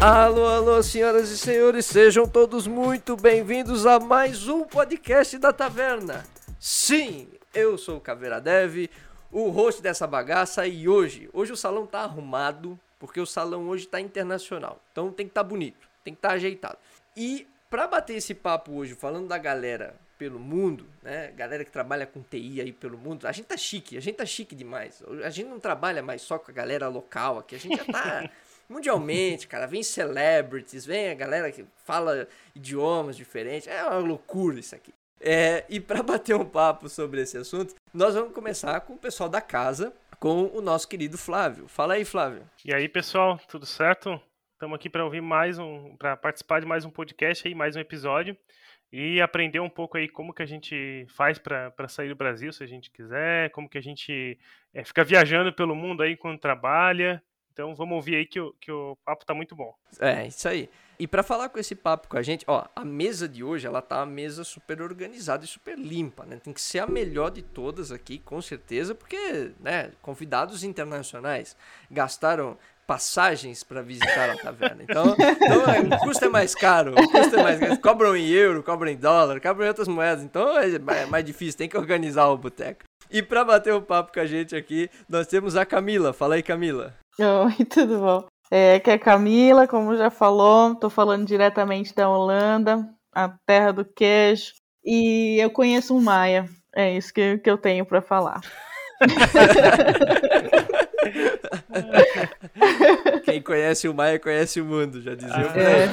Alô, alô, senhoras e senhores, sejam todos muito bem-vindos a mais um podcast da Taverna. Sim, eu sou o Caveira Dev, o host dessa bagaça e hoje, hoje o salão tá arrumado, porque o salão hoje tá internacional. Então tem que estar tá bonito, tem que estar tá ajeitado. E para bater esse papo hoje, falando da galera pelo mundo, né? Galera que trabalha com TI aí pelo mundo. A gente tá chique, a gente tá chique demais. A gente não trabalha mais só com a galera local aqui, a gente já tá mundialmente, cara. Vem celebrities, vem a galera que fala idiomas diferentes. É uma loucura isso aqui. É, e para bater um papo sobre esse assunto, nós vamos começar com o pessoal da casa, com o nosso querido Flávio. Fala aí, Flávio. E aí, pessoal, tudo certo? Estamos aqui para ouvir mais um, para participar de mais um podcast aí, mais um episódio e aprender um pouco aí como que a gente faz para sair do Brasil, se a gente quiser, como que a gente é, fica viajando pelo mundo aí quando trabalha então vamos ouvir aí que o, que o papo tá muito bom. É, isso aí. E para falar com esse papo com a gente, ó, a mesa de hoje, ela tá uma mesa super organizada e super limpa, né? Tem que ser a melhor de todas aqui, com certeza, porque, né, convidados internacionais gastaram passagens para visitar a taverna. Então, então é, o custo é mais caro, o custo é mais caro. Cobram em euro, cobram em dólar, cobram em outras moedas. Então é, é mais difícil, tem que organizar o boteco. E para bater o um papo com a gente aqui, nós temos a Camila. Fala aí, Camila. Oi, tudo bom? É, que é Camila, como já falou, estou falando diretamente da Holanda, a terra do queijo, e eu conheço o Maia. É isso que, que eu tenho para falar. Quem conhece o Maia conhece o mundo, já dizia o é,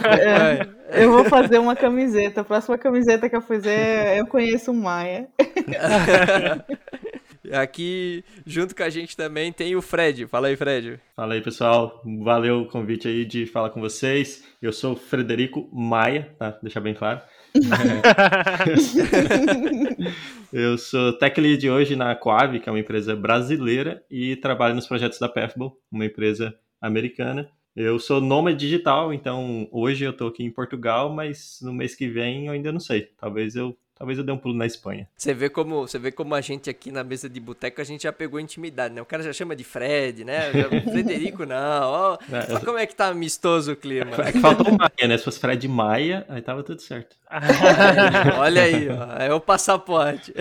é, Eu vou fazer uma camiseta. A próxima camiseta que eu fizer, eu conheço o Maia. Aqui, junto com a gente também, tem o Fred. Fala aí, Fred. Fala aí, pessoal. Valeu o convite aí de falar com vocês. Eu sou o Frederico Maia, tá? Deixar bem claro. eu sou tech lead hoje na Coave, que é uma empresa brasileira, e trabalho nos projetos da Pathball, uma empresa americana. Eu sou nômade digital, então hoje eu estou aqui em Portugal, mas no mês que vem eu ainda não sei. Talvez eu Talvez eu dê um pulo na Espanha. Você vê como, você vê como a gente aqui na mesa de boteco, a gente já pegou intimidade, né? O cara já chama de Fred, né? Já, Frederico não. Ó, é, eu... como é que tá amistoso o clima. É que faltou Maia, né? Se fosse Fred Maia, aí tava tudo certo. Olha aí, ó. É o passaporte.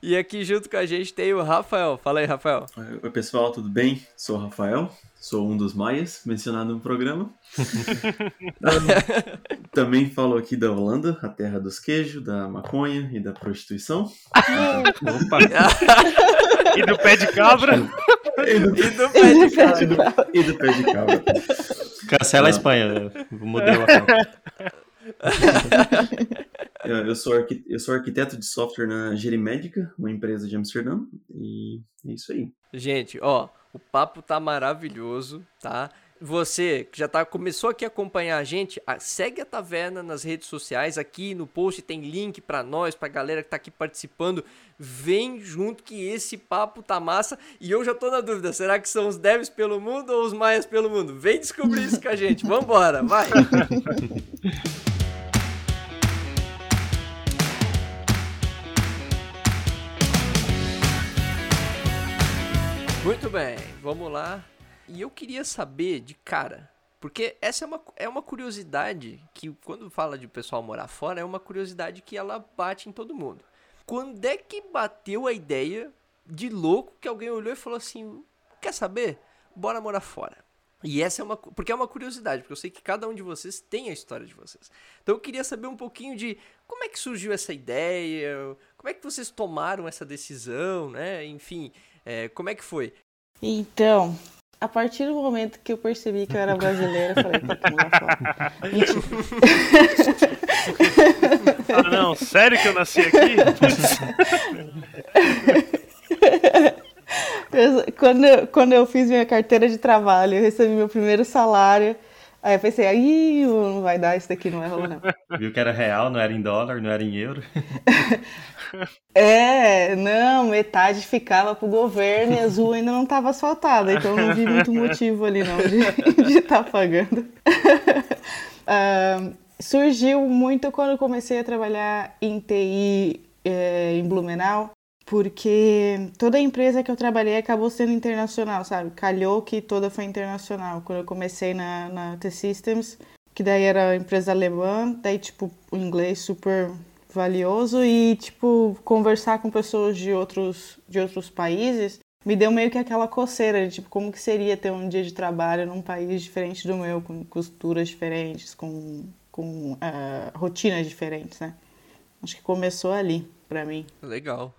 E aqui junto com a gente tem o Rafael. Fala aí, Rafael. Oi, pessoal, tudo bem? Sou o Rafael, sou um dos maias mencionado no programa. Também falo aqui da Holanda, a terra dos queijos, da maconha e da prostituição. Opa! e do pé de cabra. E do, e do pé de cabra. E do, e do pé de cabra. Cancela a Espanha. Mudei o eu, sou eu sou arquiteto de software na Gerimédica, uma empresa de Amsterdã, e é isso aí. Gente, ó, o papo tá maravilhoso, tá? Você que já tá, começou aqui a acompanhar a gente, segue a Taverna nas redes sociais. Aqui no post tem link para nós, pra galera que tá aqui participando. Vem junto que esse papo tá massa. E eu já tô na dúvida: será que são os devs pelo mundo ou os maias pelo mundo? Vem descobrir isso com a gente. Vambora, vai! Muito bem, vamos lá. E eu queria saber de cara, porque essa é uma, é uma curiosidade que, quando fala de pessoal morar fora, é uma curiosidade que ela bate em todo mundo. Quando é que bateu a ideia de louco que alguém olhou e falou assim: quer saber? Bora morar fora. E essa é uma. Porque é uma curiosidade, porque eu sei que cada um de vocês tem a história de vocês. Então eu queria saber um pouquinho de como é que surgiu essa ideia, como é que vocês tomaram essa decisão, né? Enfim, é, como é que foi? Então, a partir do momento que eu percebi que eu era brasileira, eu falei, tá aqui Ah, não, sério que eu nasci aqui? quando, quando eu fiz minha carteira de trabalho, eu recebi meu primeiro salário. Aí eu pensei, aí não vai dar, isso daqui não é rolar, não. Viu que era real, não era em dólar, não era em euro. é, não, metade ficava pro governo e a azul ainda não estava asfaltada, então não vi muito motivo ali não de estar tá pagando. uh, surgiu muito quando comecei a trabalhar em TI é, em Blumenau, porque toda a empresa que eu trabalhei acabou sendo internacional, sabe? Calhou que toda foi internacional. Quando eu comecei na, na T-Systems, que daí era empresa alemã, daí, tipo, o inglês super valioso e, tipo, conversar com pessoas de outros, de outros países me deu meio que aquela coceira de, tipo, como que seria ter um dia de trabalho num país diferente do meu, com culturas diferentes, com, com uh, rotinas diferentes, né? Acho que começou ali, para mim. Legal.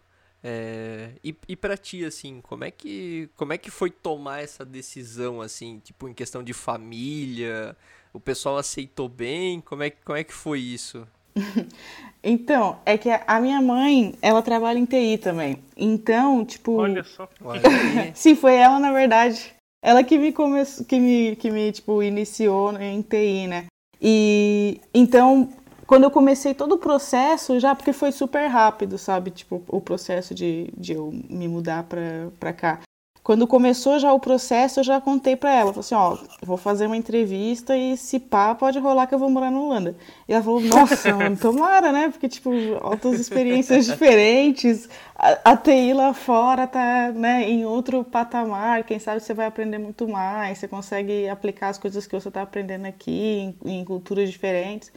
É, e, e para ti, assim, como é, que, como é que foi tomar essa decisão, assim, tipo, em questão de família? O pessoal aceitou bem? Como é, como é que foi isso? então, é que a minha mãe, ela trabalha em TI também. Então, tipo. Olha só. Sim, foi ela, na verdade. Ela que me começou, que me, que me, tipo, iniciou em TI, né? E então, quando eu comecei todo o processo, já porque foi super rápido, sabe? Tipo, o processo de, de eu me mudar pra, pra cá. Quando começou já o processo, eu já contei para ela, falei assim, ó, vou fazer uma entrevista e se pá, pode rolar que eu vou morar na Holanda. E ela falou, nossa, mano, tomara, né? Porque, tipo, outras experiências diferentes, a, a TI lá fora tá, né, em outro patamar, quem sabe você vai aprender muito mais, você consegue aplicar as coisas que você tá aprendendo aqui em, em culturas diferentes.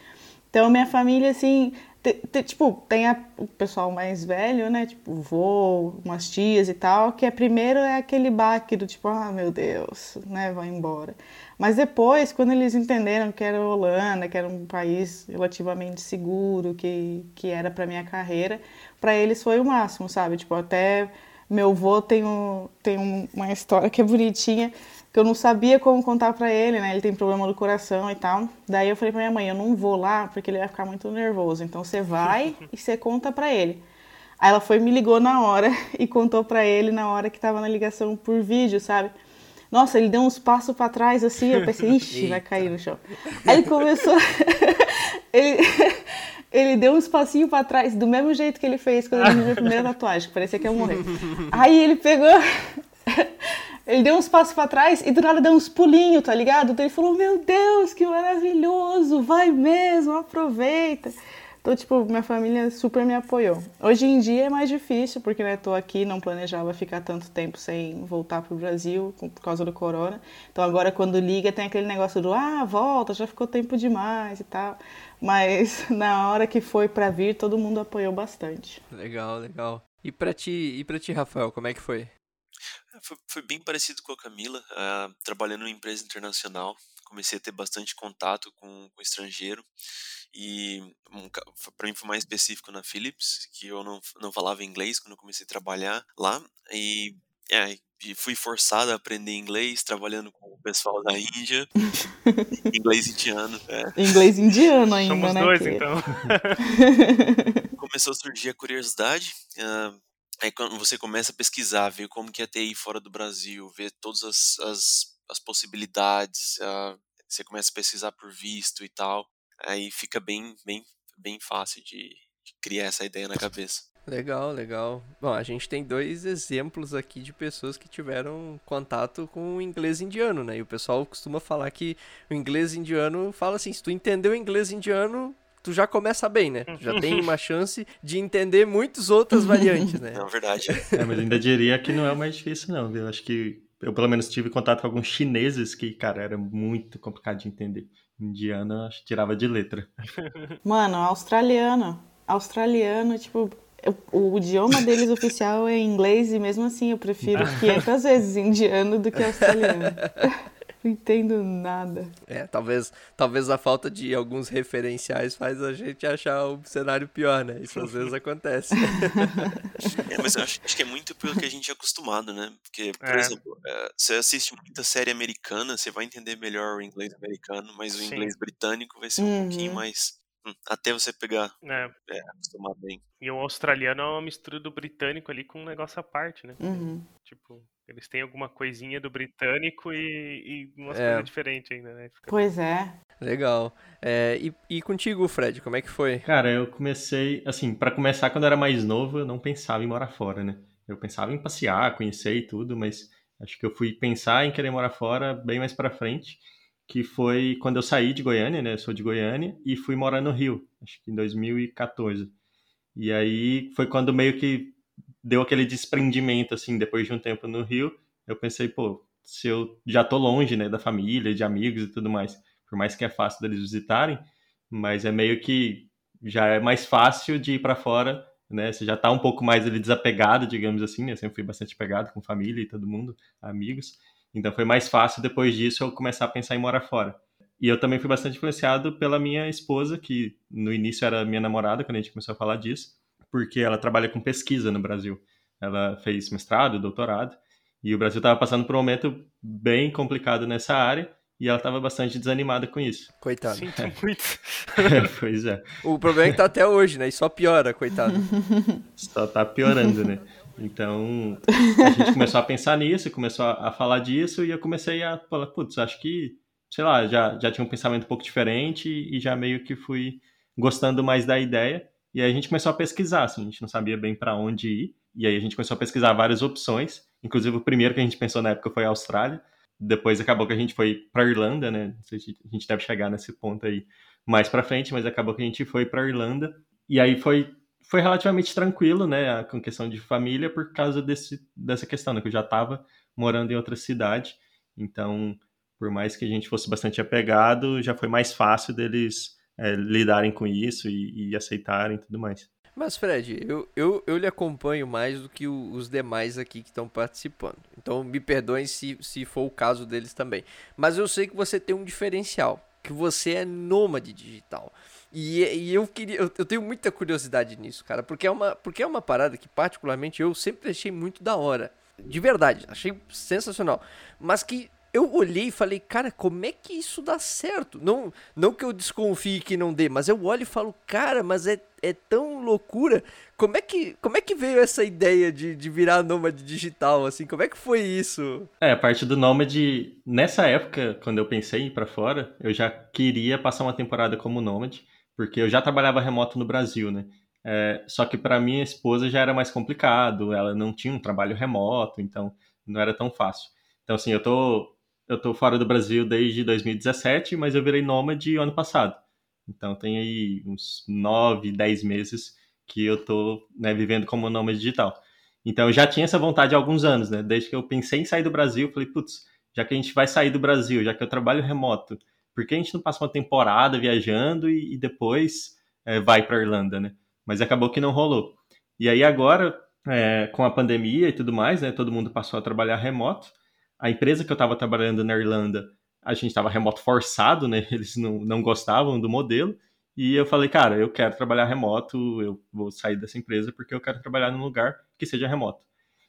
Então, minha família, assim, te, te, tipo, tem a, o pessoal mais velho, né? Tipo, vô, umas tias e tal, que é primeiro é aquele baque do tipo, ah, meu Deus, né? Vai embora. Mas depois, quando eles entenderam que era Holanda, que era um país relativamente seguro, que, que era para minha carreira, para eles foi o máximo, sabe? Tipo, até meu vô tem, um, tem uma história que é bonitinha que eu não sabia como contar para ele, né? Ele tem problema do coração e tal. Daí eu falei para minha mãe, eu não vou lá porque ele vai ficar muito nervoso. Então você vai e você conta para ele. Aí ela foi me ligou na hora e contou para ele na hora que tava na ligação por vídeo, sabe? Nossa, ele deu uns passos para trás assim, eu pensei, ixi, vai cair no chão. Aí ele começou ele ele deu uns passinhos para trás, do mesmo jeito que ele fez quando ele fez a primeira tatuagem, que parecia que ia morrer. Aí ele pegou ele deu uns passos para trás e do nada deu uns pulinhos, tá ligado? Então ele falou: Meu Deus, que maravilhoso, vai mesmo, aproveita. Então, tipo, minha família super me apoiou. Hoje em dia é mais difícil, porque né, tô aqui, não planejava ficar tanto tempo sem voltar pro Brasil por causa do corona. Então agora quando liga tem aquele negócio do ah, volta, já ficou tempo demais e tal. Mas na hora que foi para vir, todo mundo apoiou bastante. Legal, legal. E para ti, e para ti, Rafael, como é que foi? Foi, foi bem parecido com a Camila, uh, trabalhando em empresa internacional. Comecei a ter bastante contato com, com estrangeiro e um, para mim foi mais específico na Philips, que eu não, não falava inglês quando comecei a trabalhar lá e, é, fui forçado a aprender inglês trabalhando com o pessoal da Índia, inglês indiano. É. Inglês indiano ainda, Somos né? dois, que... então. Começou a surgir a curiosidade. Uh, Aí quando você começa a pesquisar, ver como que é TI fora do Brasil, ver todas as, as, as possibilidades, uh, você começa a pesquisar por visto e tal, aí fica bem, bem, bem fácil de, de criar essa ideia na cabeça. Legal, legal. Bom, a gente tem dois exemplos aqui de pessoas que tiveram contato com o inglês indiano, né? E o pessoal costuma falar que o inglês indiano fala assim: se tu entendeu o inglês indiano, tu já começa bem, né? Tu já tem uma chance de entender muitas outras variantes, né? É verdade. É, mas ainda diria que não é o mais difícil, não. Eu acho que eu, pelo menos, tive contato com alguns chineses que, cara, era muito complicado de entender. Indiana, acho que tirava de letra. Mano, australiano. Australiano, tipo, o, o, idioma deles oficial é inglês e mesmo assim eu prefiro 500 vezes indiano do que australiano. Não entendo nada. É, talvez, talvez a falta de alguns referenciais faz a gente achar o cenário pior, né? Isso às vezes acontece. é, mas eu acho, acho, que é muito pelo que a gente é acostumado, né? Porque, por é. exemplo, é, você assiste muita série americana, você vai entender melhor o inglês americano, mas o Sim. inglês britânico vai ser um uhum. pouquinho mais hum, até você pegar, é. É, acostumar bem. E o australiano é uma mistura do britânico ali com um negócio à parte, né? Uhum. Tipo, eles têm alguma coisinha do britânico e, e umas é. coisas diferentes ainda, né? Fica... Pois é. Legal. É, e, e contigo, Fred, como é que foi? Cara, eu comecei, assim, para começar, quando eu era mais novo, eu não pensava em morar fora, né? Eu pensava em passear, conhecer e tudo, mas acho que eu fui pensar em querer morar fora bem mais para frente, que foi quando eu saí de Goiânia, né? Eu sou de Goiânia e fui morar no Rio, acho que em 2014. E aí foi quando meio que deu aquele desprendimento, assim, depois de um tempo no Rio, eu pensei, pô, se eu já tô longe, né, da família, de amigos e tudo mais, por mais que é fácil deles visitarem, mas é meio que já é mais fácil de ir para fora, né, você já tá um pouco mais ali desapegado, digamos assim, né, eu sempre fui bastante pegado com família e todo mundo, amigos, então foi mais fácil depois disso eu começar a pensar em morar fora. E eu também fui bastante influenciado pela minha esposa, que no início era minha namorada, quando a gente começou a falar disso, porque ela trabalha com pesquisa no Brasil. Ela fez mestrado, doutorado, e o Brasil estava passando por um momento bem complicado nessa área, e ela estava bastante desanimada com isso. Coitado. Sinto muito. pois é. O problema é que tá até hoje, né? E só piora, coitado. Só tá piorando, né? Então, a gente começou a pensar nisso, começou a, falar disso, e eu comecei a falar, putz, acho que, sei lá, já, já tinha um pensamento um pouco diferente, e já meio que fui gostando mais da ideia. E aí a gente começou a pesquisar, assim, a gente não sabia bem para onde ir. E aí a gente começou a pesquisar várias opções. Inclusive o primeiro que a gente pensou na época foi a Austrália. Depois acabou que a gente foi para Irlanda, né? Não sei se a gente deve chegar nesse ponto aí mais para frente, mas acabou que a gente foi para Irlanda. E aí foi foi relativamente tranquilo, né, com questão de família por causa desse dessa questão, né, que eu já estava morando em outra cidade. Então, por mais que a gente fosse bastante apegado, já foi mais fácil deles é, lidarem com isso e, e aceitarem e tudo mais. Mas, Fred, eu, eu, eu lhe acompanho mais do que o, os demais aqui que estão participando. Então, me perdoem se, se for o caso deles também. Mas eu sei que você tem um diferencial, que você é nômade digital. E, e eu queria, eu, eu, tenho muita curiosidade nisso, cara, porque é, uma, porque é uma parada que, particularmente, eu sempre achei muito da hora. De verdade, achei sensacional. Mas que eu olhei e falei, cara, como é que isso dá certo? Não, não que eu desconfie que não dê, mas eu olho e falo, cara, mas é, é tão loucura. Como é que, como é que veio essa ideia de, de virar nômade digital, assim? Como é que foi isso? É, a parte do nômade, nessa época, quando eu pensei em ir pra fora, eu já queria passar uma temporada como nômade, porque eu já trabalhava remoto no Brasil, né? É, só que para minha esposa já era mais complicado, ela não tinha um trabalho remoto, então não era tão fácil. Então, assim, eu tô eu tô fora do Brasil desde 2017, mas eu virei nômade ano passado. Então tem aí uns 9, 10 meses que eu tô né, vivendo como nômade digital. Então eu já tinha essa vontade há alguns anos, né? Desde que eu pensei em sair do Brasil, falei, putz, já que a gente vai sair do Brasil, já que eu trabalho remoto, por que a gente não passa uma temporada viajando e, e depois é, vai para Irlanda, né? Mas acabou que não rolou. E aí agora, é, com a pandemia e tudo mais, né? Todo mundo passou a trabalhar remoto a empresa que eu estava trabalhando na Irlanda, a gente estava remoto forçado, né? Eles não, não gostavam do modelo. E eu falei, cara, eu quero trabalhar remoto, eu vou sair dessa empresa porque eu quero trabalhar num lugar que seja remoto.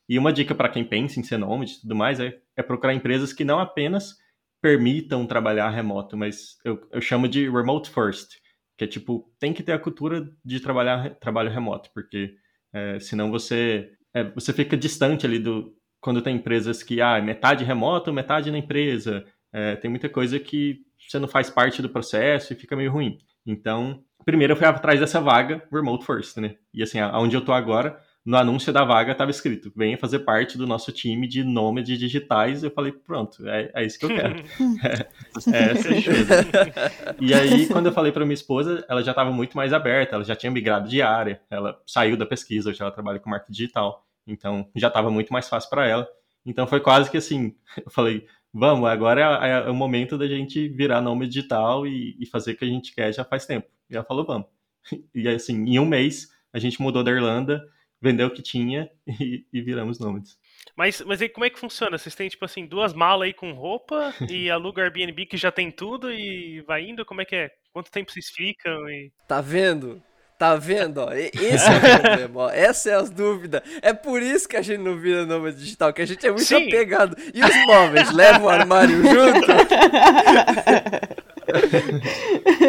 E uma dica para quem pensa em ser nômade e tudo mais é, é procurar empresas que não apenas permitam trabalhar remoto, mas eu, eu chamo de remote first, que é tipo, tem que ter a cultura de trabalhar trabalho remoto, porque é, senão você, é, você fica distante ali do, quando tem empresas que, ah, metade remoto, metade na empresa, é, tem muita coisa que você não faz parte do processo e fica meio ruim. Então, primeiro eu fui atrás dessa vaga remote first, né? E assim, aonde eu tô agora, no anúncio da vaga estava escrito: venha fazer parte do nosso time de nômades digitais. Eu falei: pronto, é, é isso que eu quero. é, é essa é E aí, quando eu falei para minha esposa, ela já estava muito mais aberta, ela já tinha migrado de área, ela saiu da pesquisa, hoje ela trabalha com marketing digital. Então já estava muito mais fácil para ela. Então foi quase que assim, eu falei, vamos, agora é, é, o momento da gente virar nome digital e, e, fazer o que a gente quer já faz tempo. E ela falou, vamos. E assim, em um mês, a gente mudou da Irlanda, vendeu o que tinha e, e viramos nômades. Mas, mas aí como é que funciona? Vocês têm, tipo assim, duas malas aí com roupa e aluga Airbnb que já tem tudo e vai indo? Como é que é? Quanto tempo vocês ficam? E... Tá vendo? Tá vendo? Ó? Esse é o problema, ó. Essa é as dúvidas. É por isso que a gente não vira nômade digital, que a gente é muito Sim. apegado. E os móveis? Leva o armário junto?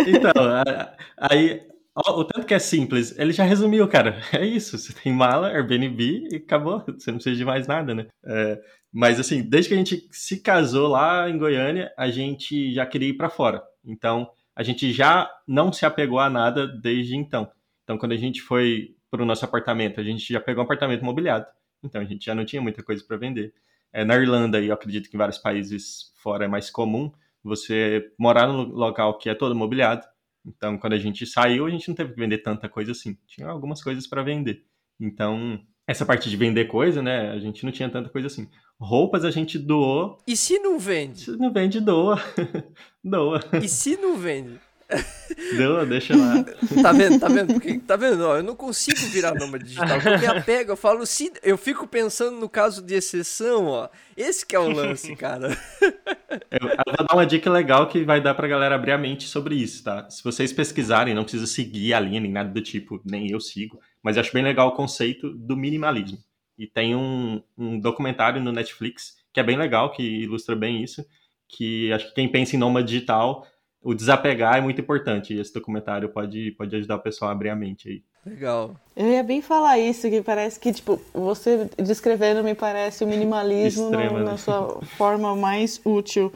então, aí, ó, o tanto que é simples, ele já resumiu, cara. É isso, você tem mala, Airbnb e acabou. Você não precisa de mais nada, né? É, mas assim, desde que a gente se casou lá em Goiânia, a gente já queria ir para fora. Então, a gente já não se apegou a nada desde então. Então, quando a gente foi para o nosso apartamento, a gente já pegou um apartamento mobiliado. Então, a gente já não tinha muita coisa para vender. É, na Irlanda, e eu acredito que em vários países fora é mais comum, você morar num local que é todo mobiliado. Então, quando a gente saiu, a gente não teve que vender tanta coisa assim. Tinha algumas coisas para vender. Então, essa parte de vender coisa, né? A gente não tinha tanta coisa assim. Roupas a gente doou. E se não vende? Se não vende, doa. doa. E se não vende? Doa, deixa lá. Tá vendo? Tá vendo? Porque, tá vendo? Ó, eu não consigo virar nômade digital. Porque apego, eu falo, se, eu fico pensando no caso de exceção, ó. Esse que é o lance, cara. Eu, eu vou dar uma dica legal que vai dar pra galera abrir a mente sobre isso, tá? Se vocês pesquisarem, não precisa seguir a linha nem nada do tipo, nem eu sigo, mas eu acho bem legal o conceito do minimalismo. E tem um, um documentário no Netflix que é bem legal, que ilustra bem isso, que acho que quem pensa em nômade digital o desapegar é muito importante. E esse documentário pode, pode ajudar o pessoal a abrir a mente aí. Legal. Eu ia bem falar isso, que parece que, tipo, você descrevendo me parece o minimalismo Extrema, no, né? na sua forma mais útil.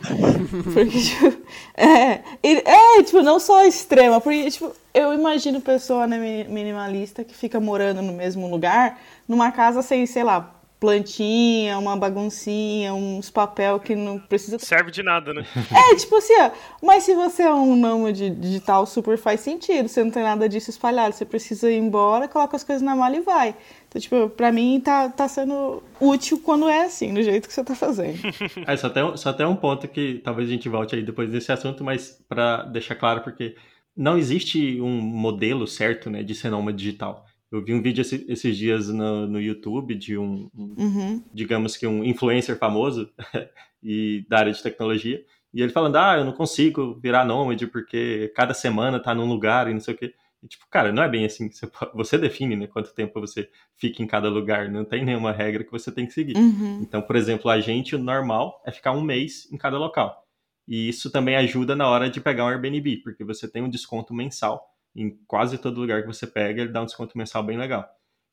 Porque, tipo, é, e- é, tipo, não só extrema, porque, tipo, eu imagino pessoa né, mi- minimalista que fica morando no mesmo lugar, numa casa sem, sei lá, plantinha, uma baguncinha, uns papel que não precisa Serve de nada, né? é, tipo assim, ó. Mas se você é um nômade digital, super faz sentido. Você não tem nada disso espalhado. Você precisa ir embora, coloca as coisas na mala e vai. Então, tipo, pra mim tá, tá sendo útil quando é assim, do jeito que você tá fazendo. Ah, só, tem, um- só tem um ponto que talvez a gente volte aí depois desse assunto, mas para deixar claro, porque não existe um modelo certo né, de ser nômade digital. Eu vi um vídeo esse- esses dias no, no YouTube de um, um, Uhum. digamos que um influencer famoso e da área de tecnologia, e ele falando, ah, eu não consigo virar nômade porque cada semana tá num lugar e não sei o quê. E, tipo, cara, não é bem assim. Você, você define né, quanto tempo você fica em cada lugar, não tem nenhuma regra que você tem que seguir. Uhum. Então, por exemplo, a gente, o normal é ficar um mês em cada local. E isso também ajuda na hora de pegar um Airbnb, porque você tem um desconto mensal em quase todo lugar que você pega, ele dá um desconto mensal bem legal.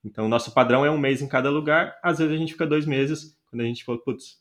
Então, nosso padrão é um mês em cada lugar, às vezes a gente fica dois meses, quando a gente fala, putz,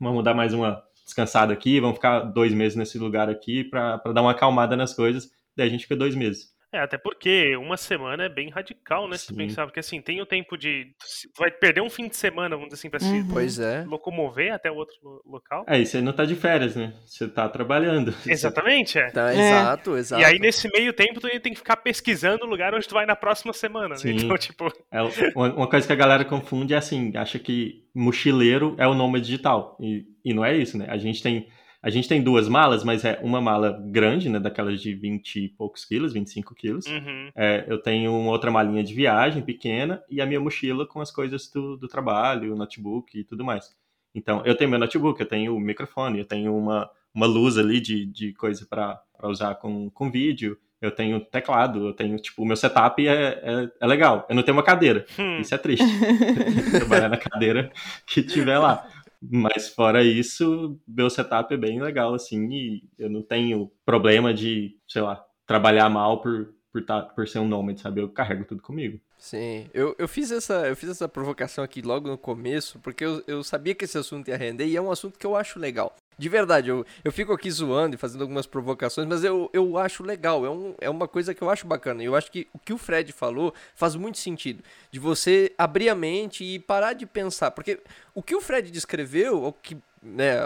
vamos dar mais uma descansada aqui, vamos ficar dois meses nesse lugar aqui para dar uma acalmada nas coisas, daí a gente fica dois meses. É, até porque uma semana é bem radical, né? Se tu Sim. pensar, porque assim, tem o tempo de. Tu vai perder um fim de semana, vamos dizer assim, pra se Uhum. Pois é. locomover até outro lo- local. É, e você não tá de férias, né? Você tá trabalhando. Exatamente, é. Tá, É. Exato, exato. E aí, nesse meio tempo, tu tem que ficar pesquisando o lugar onde tu vai na próxima semana, né? Sim. Então, tipo, É, uma, uma coisa que a galera confunde é assim, acha que mochileiro é o nômade digital. E, e não é isso, né? A gente tem. A gente tem duas malas, mas é uma mala grande, né? Daquelas de 20 e poucos quilos, 25 quilos. uhum. É, eu tenho uma outra malinha de viagem pequena e a minha mochila com as coisas do, do trabalho, o notebook e tudo mais. Então, eu tenho meu notebook, eu tenho o microfone, eu tenho uma, uma luz ali de, de coisa para usar com, com vídeo, eu tenho teclado, eu tenho, tipo, o meu setup é, é, é legal. Eu não tenho uma cadeira, Hum. isso é triste. Trabalhar na cadeira que tiver lá. Mas fora isso, meu setup é bem legal, assim, e eu não tenho problema de, sei lá, trabalhar mal por, por, tá, por ser um nômade, sabe? Eu carrego tudo comigo. Sim, eu, eu, fiz essa, eu fiz essa provocação aqui logo no começo, porque eu, eu sabia que esse assunto ia render e é um assunto que eu acho legal. De verdade, eu, eu fico aqui zoando e fazendo algumas provocações, mas eu, eu acho legal, é, um, é uma coisa que eu acho bacana. Eu acho que o que o Fred falou faz muito sentido, de você abrir a mente e parar de pensar, porque o que o Fred descreveu, o que, né,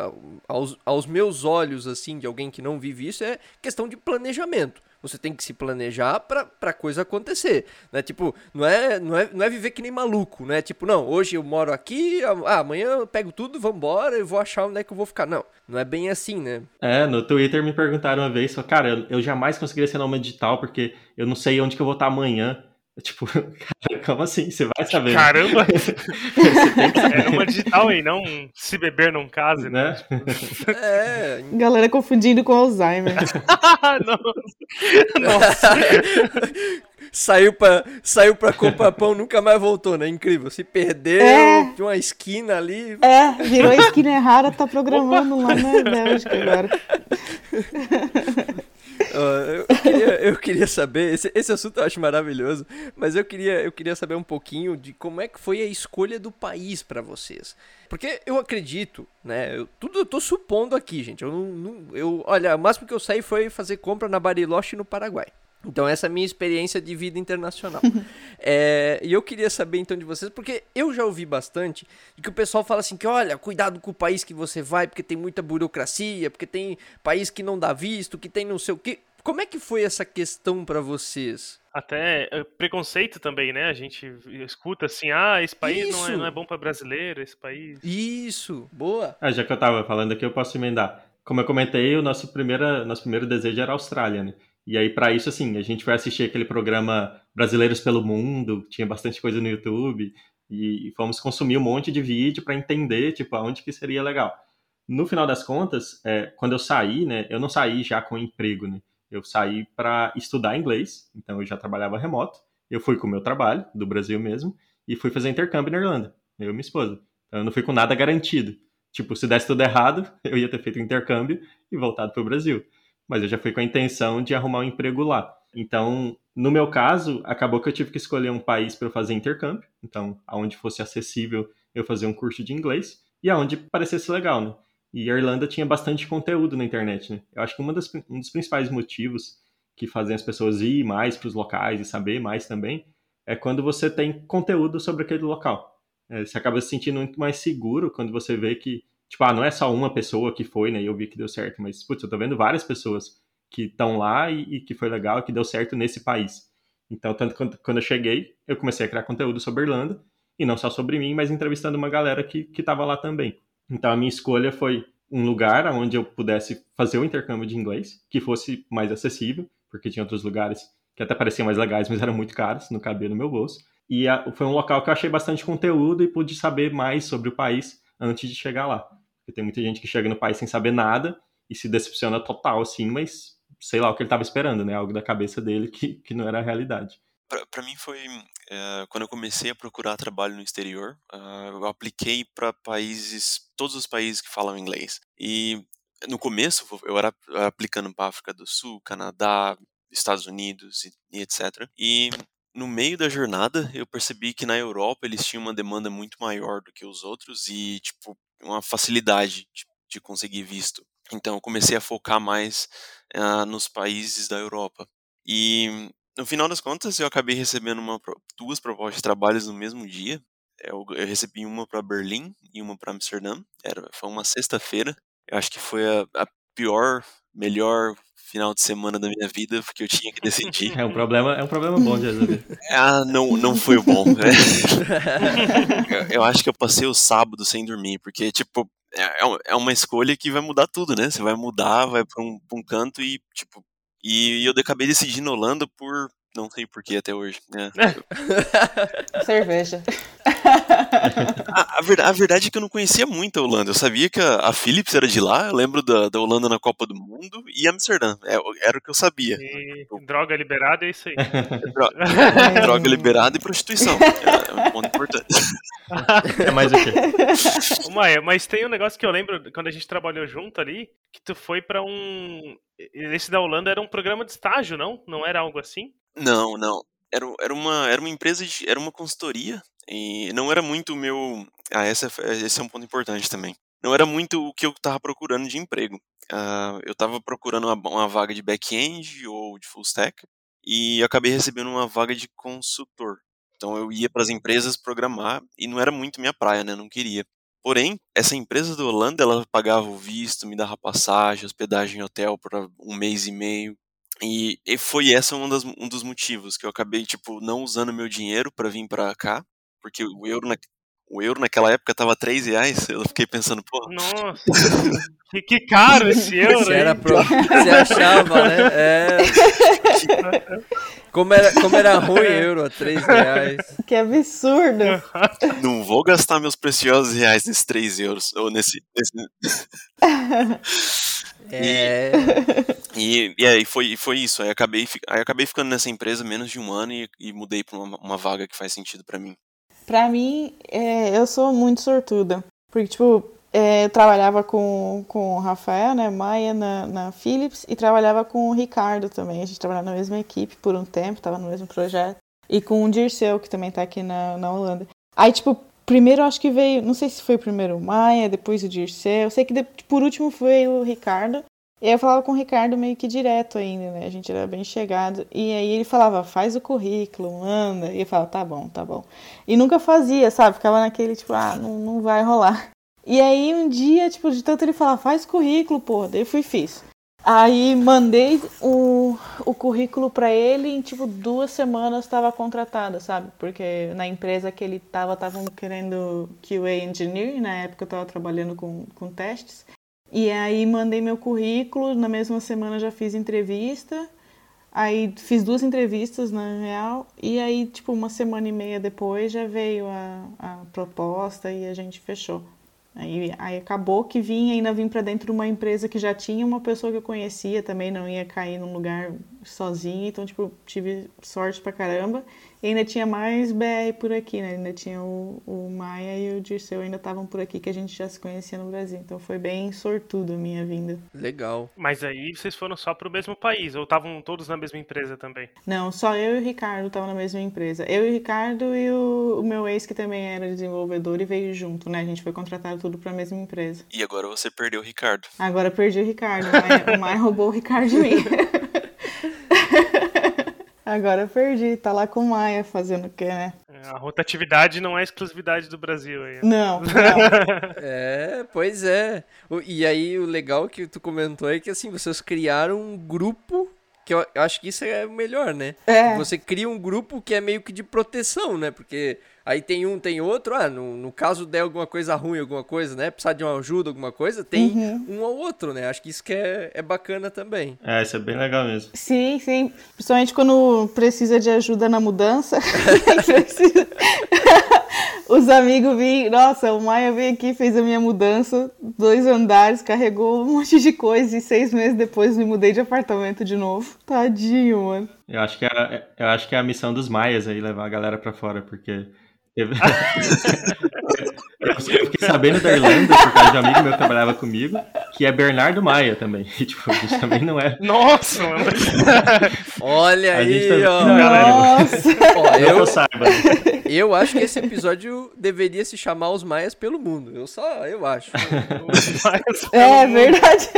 aos, aos meus olhos, assim, de alguém que não vive isso, é questão de planejamento. Você tem que se planejar pra, coisa acontecer, né? Tipo, não é, não, é, não é viver que nem maluco, né? Tipo, não, hoje eu moro aqui, ah, amanhã eu pego tudo, vambora, eu vou achar onde é que eu vou ficar. Não, não é bem assim, né? É, no Twitter me perguntaram uma vez, falou, cara, eu, eu jamais conseguiria ser nômade digital porque eu não sei onde que eu vou estar amanhã. Tipo, cara, como assim? Você vai saber. Caramba! Você tem que É uma digital aí, não um se beber não case, né? né? É. Galera confundindo com Alzheimer. Não. Nossa, saiu pra, saiu pra comprar pão, nunca mais voltou, né? Incrível. Se perdeu É. de uma esquina ali. É, virou a esquina errada, tá programando lá na Bélgica agora. Eu, queria, eu queria saber, esse, esse assunto eu acho maravilhoso, mas eu queria, eu queria saber um pouquinho de como é que foi a escolha do país pra vocês. Porque eu acredito, né? Eu, tudo eu tô supondo aqui, gente. Eu não, não- eu, olha, o máximo que eu saí foi fazer compra na Bariloche no Paraguai. Então essa é a minha experiência de vida internacional. É, e eu queria saber então de vocês, porque eu já ouvi bastante de que o pessoal fala assim que olha, cuidado com o país que você vai, porque tem muita burocracia, porque tem país que não dá visto, que tem não sei o quê. Como é que foi essa questão para vocês? Até uh, preconceito também, né? A gente escuta assim, ah, esse país não é, não é, bom para brasileiro, esse país. Isso, boa. Ah, já que eu tava falando aqui, eu posso emendar. Como eu comentei, o nosso, primeira, nosso primeiro desejo era a Austrália, né? E aí, para isso, assim, a gente foi assistir aquele programa Brasileiros pelo Mundo, tinha bastante coisa no YouTube, e fomos consumir um monte de vídeo para entender, tipo, aonde que seria legal. No final das contas, é, quando eu saí, né, eu não saí já com emprego, né? Eu saí para estudar inglês, então eu já trabalhava remoto. Eu fui com o meu trabalho, do Brasil mesmo, e fui fazer intercâmbio na Irlanda, eu e minha esposa. Então eu não fui com nada garantido. Tipo, se desse tudo errado, eu ia ter feito intercâmbio e voltado para o Brasil. Mas eu já fui com a intenção de arrumar um emprego lá. Então, no meu caso, acabou que eu tive que escolher um país para fazer intercâmbio. Então, aonde fosse acessível eu fazer um curso de inglês e aonde parecesse legal, né? E a Irlanda tinha bastante conteúdo na internet, né? Eu acho que das, um dos principais motivos que fazem as pessoas ir mais para os locais e saber mais também é quando você tem conteúdo sobre aquele local. É, você acaba se sentindo muito mais seguro quando você vê que, tipo, ah, não é só uma pessoa que foi, né, e eu vi que deu certo, mas, putz, eu tô vendo várias pessoas que estão lá e, e, que foi legal, que deu certo nesse país. Então, tanto quando, quando eu cheguei, eu comecei a criar conteúdo sobre Irlanda, e não só sobre mim, mas entrevistando uma galera que, que tava lá também. Então a minha escolha foi um lugar onde eu pudesse fazer o intercâmbio de inglês, que fosse mais acessível, porque tinha outros lugares que até pareciam mais legais, mas eram muito caros, não cabia no meu bolso. E a, foi um local que eu achei bastante conteúdo e pude saber mais sobre o país antes de chegar lá. Porque tem muita gente que chega no país sem saber nada e se decepciona total, assim, mas sei lá o que ele estava esperando, né? Algo da cabeça dele que, que não era a realidade para mim foi é, quando eu comecei a procurar trabalho no exterior, uh, eu apliquei para países, todos os países que falam inglês. E no começo eu era aplicando para África do Sul, Canadá, Estados Unidos e, e, etc. E no meio da jornada eu percebi que na Europa eles tinham uma demanda muito maior do que os outros e tipo uma facilidade de, de conseguir visto. Então eu comecei a focar mais uh, nos países da Europa. E no final das contas, eu acabei recebendo uma, duas propostas de trabalhos no mesmo dia. Eu, eu recebi uma para Berlim e uma para Amsterdã. Era, foi uma sexta-feira. Eu acho que foi a, a, pior, melhor final de semana da minha vida, porque eu tinha que decidir. É um problema, é um problema bom de resolver. ah, não, não foi bom. Né? eu, eu acho que eu passei o sábado sem dormir, porque, tipo, é, é, é uma escolha que vai mudar tudo, né? Você vai mudar, vai para um, um canto e, tipo, e eu acabei decidindo Holanda por. Não sei porquê até hoje. Né? Cerveja. A, a, verdade, a, verdade, é que eu não conhecia muito a Holanda. Eu sabia que a, a Philips era de lá, eu lembro da, da Holanda na Copa do Mundo e Amsterdã. É, era o que eu sabia. E droga liberada é isso aí. Droga, droga liberada e prostituição. É, é um ponto importante. É mais o quê? Maia, mas tem um negócio que eu lembro quando a gente trabalhou junto ali, que tu foi para um. Esse da Holanda era um programa de estágio, não? Não era algo assim? Não, não. Era, era, uma, era uma empresa, de, era uma consultoria e não era muito o meu. Ah, essa, esse é um ponto importante também. Não era muito o que eu estava procurando de emprego. Uh, eu estava procurando uma, uma, vaga de back-end ou de full stack e acabei recebendo uma vaga de consultor. Então eu ia para as empresas programar e não era muito minha praia, né? Não queria. Porém, essa empresa do Holanda, ela pagava o visto, me dava passagem, hospedagem em hotel por um mês e meio. E, e foi essa um, das, um dos motivos que eu acabei, tipo, não usando meu dinheiro para vir para cá porque o euro, na, o euro naquela época tava 3 reais, eu fiquei pensando, pô. Nossa, que, que caro esse euro, Você, era pro... Você achava, né? É. Como era, como era ruim euro a 3 reais. Que absurdo. Não vou gastar meus preciosos reais nesses 3 euros, ou nesse... nesse... É. E, e, aí foi, foi isso. Aí acabei, aí acabei ficando nessa empresa menos de um ano e, e mudei para uma, uma vaga que faz sentido para mim. Pra mim, é, eu sou muito sortuda. Porque, tipo, é, eu trabalhava com, com o Rafael, né, Maia, na, na Philips, e trabalhava com o Ricardo também. A gente trabalhava na mesma equipe por um tempo, tava no mesmo projeto. E com o Dirceu, que também tá aqui na, na Holanda. Aí, tipo, primeiro acho que veio, não sei se foi primeiro o Maia, depois o Dirceu. Eu sei que de, por último foi o Ricardo. E eu falava com o Ricardo meio que direto ainda, né? A gente era bem chegado. E aí ele falava, faz o currículo, manda. E eu falava, tá bom, tá bom. E nunca fazia, sabe? Ficava naquele, tipo, ah, não, não vai rolar. E aí um dia, tipo, de tanto ele falar, faz currículo, porra. Daí eu fui e fiz. Aí mandei o, o currículo para ele e em tipo duas semanas estava contratada, sabe? Porque na empresa que ele estava estavam querendo QA engineer, na época eu estava trabalhando com, com testes. E aí mandei meu currículo, na mesma semana já fiz entrevista. Aí fiz duas entrevistas na real e aí tipo uma semana e meia depois já veio a, a proposta e a gente fechou. Aí, aí acabou que vim, ainda vim para dentro de uma empresa que já tinha uma pessoa que eu conhecia também, não ia cair num lugar sozinha, então, tipo, tive sorte pra caramba. E ainda tinha mais BR por aqui, né? Ainda tinha o, o Maia e o Dirceu ainda estavam por aqui, que a gente já se conhecia no Brasil. Então foi bem sortudo a minha vinda. Legal. Mas aí vocês foram só pro mesmo país, ou estavam todos na mesma empresa também? Não, só eu e o Ricardo estavam na mesma empresa. Eu e o Ricardo e o, o meu ex, que também era desenvolvedor, e veio junto, né? A gente foi contratado tudo pra mesma empresa. E agora você perdeu o Ricardo. Agora perdi o Ricardo. O Maia, o Maia roubou o Ricardo de mim. Agora perdi, tá lá com o Maia fazendo o quê, né? A rotatividade não é exclusividade do Brasil aí. Não, não. É, pois é. E aí o legal que tu comentou é que assim, vocês criaram um grupo que eu eu acho que isso é o melhor, né? É. Você cria um grupo que é meio que de proteção, né? Porque aí tem um, tem outro, ah, no, no caso der alguma coisa ruim, alguma coisa, né? Precisar de uma ajuda, alguma coisa, tem um ao outro, né? Acho que isso que é, é bacana também. É, isso é bem legal mesmo. Sim, sim. Principalmente quando precisa de ajuda na mudança. Precisa- Os amigos vêm. Nossa, o Maia veio aqui, fez a minha mudança, dois andares, carregou um monte de coisa e seis meses depois me mudei de apartamento de novo. Tadinho, mano. Eu acho que é, eu acho que é a missão dos maias aí, levar a galera pra fora, porque... eu fiquei sabendo da Irlanda, por causa de um amigo meu que trabalhava comigo, que é Bernardo Maia também. E, tipo, a gente também não é... Nossa, mano. Olha A aí, tá- ó. Nossa! Ó, Eu, eu, saiba. eu acho que esse episódio deveria se chamar Os Maias pelo Mundo. Eu só, eu acho. Mas- É verdade.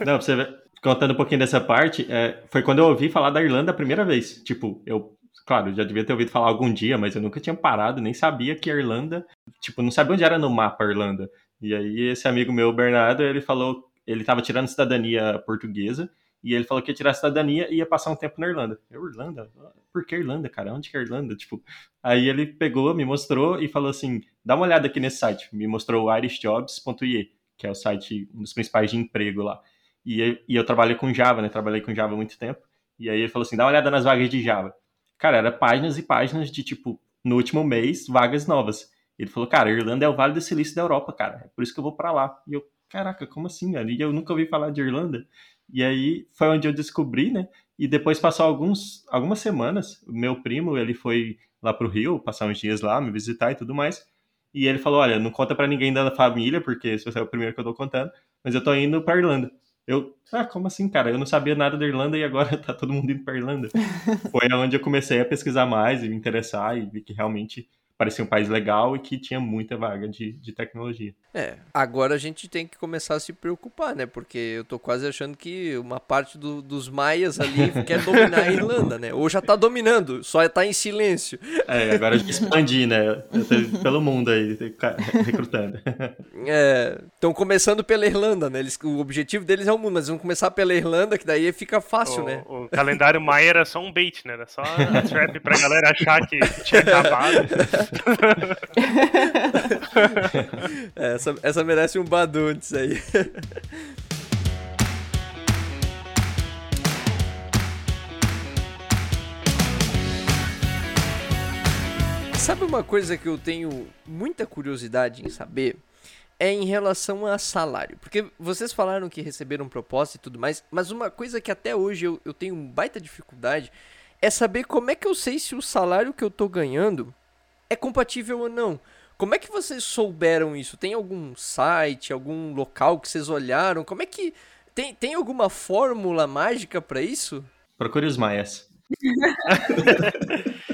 Não, pra você ver, contando um pouquinho dessa parte, é, foi quando eu ouvi falar da Irlanda a primeira vez. Tipo, eu, claro, já devia ter ouvido falar algum dia, mas eu nunca tinha parado, nem sabia que a Irlanda, tipo, não sabia onde era no mapa a Irlanda. E aí esse amigo meu, Bernardo, ele falou, ele tava tirando cidadania portuguesa, e ele falou que ia tirar a cidadania e ia passar um tempo na Irlanda. Eu, Irlanda? Por que Irlanda, cara? Onde que é Irlanda? Tipo, aí ele pegou, me mostrou e falou assim, dá uma olhada aqui nesse site. Me mostrou o irishjobs.ie, que é o site, um dos principais de emprego lá. E, eu- e eu com Java, né? Trabalhei com Java há muito tempo. E aí ele falou assim: dá uma olhada nas vagas de Java. Cara, era páginas e páginas de tipo, no último mês, vagas novas. Ele falou, cara, Irlanda é o Vale do Silício da Europa, cara. É por isso que eu vou pra lá. E eu, caraca, como assim, velho? E eu nunca ouvi falar de Irlanda. E aí foi onde eu descobri, né? E depois passou alguns, algumas semanas. Meu primo, ele foi lá pro Rio, passar uns dias lá, me visitar e tudo mais. E ele falou: Olha, não conta pra ninguém da família, porque você é o primeiro que eu tô contando, mas eu tô indo pra Irlanda. Eu, ah, como assim, cara? Eu não sabia nada da Irlanda e agora tá todo mundo indo pra Irlanda. Foi onde eu comecei a pesquisar mais e me interessar e vi que realmente parecia um país legal e que tinha muita vaga de, de tecnologia. É, agora a gente tem que começar a se preocupar, né? Porque eu tô quase achando que uma parte do- dos maias ali quer dominar a Irlanda, né? Ou já tá dominando, só tá em silêncio. É, agora eu já expandi, né? Pelo mundo aí, recrutando. Estão começando pela Irlanda, né? Eles, o objetivo deles é o mundo, mas vão começar pela Irlanda, que daí fica fácil, né? O, o calendário Maia era só um bait, né? Era só a trap pra galera achar que tinha acabado. É, essa, essa merece um baduntes aí. Sabe uma coisa que eu tenho muita curiosidade em saber? É em relação a salário. Porque vocês falaram que receberam proposta e tudo mais, mas uma coisa que até hoje eu, eu tenho baita dificuldade é saber como é que eu sei se o salário que eu tô ganhando é compatível ou não. Como é que vocês souberam isso? Tem algum site, algum local que vocês olharam? Como é que. Tem, tem alguma fórmula mágica pra isso? Procure os maias.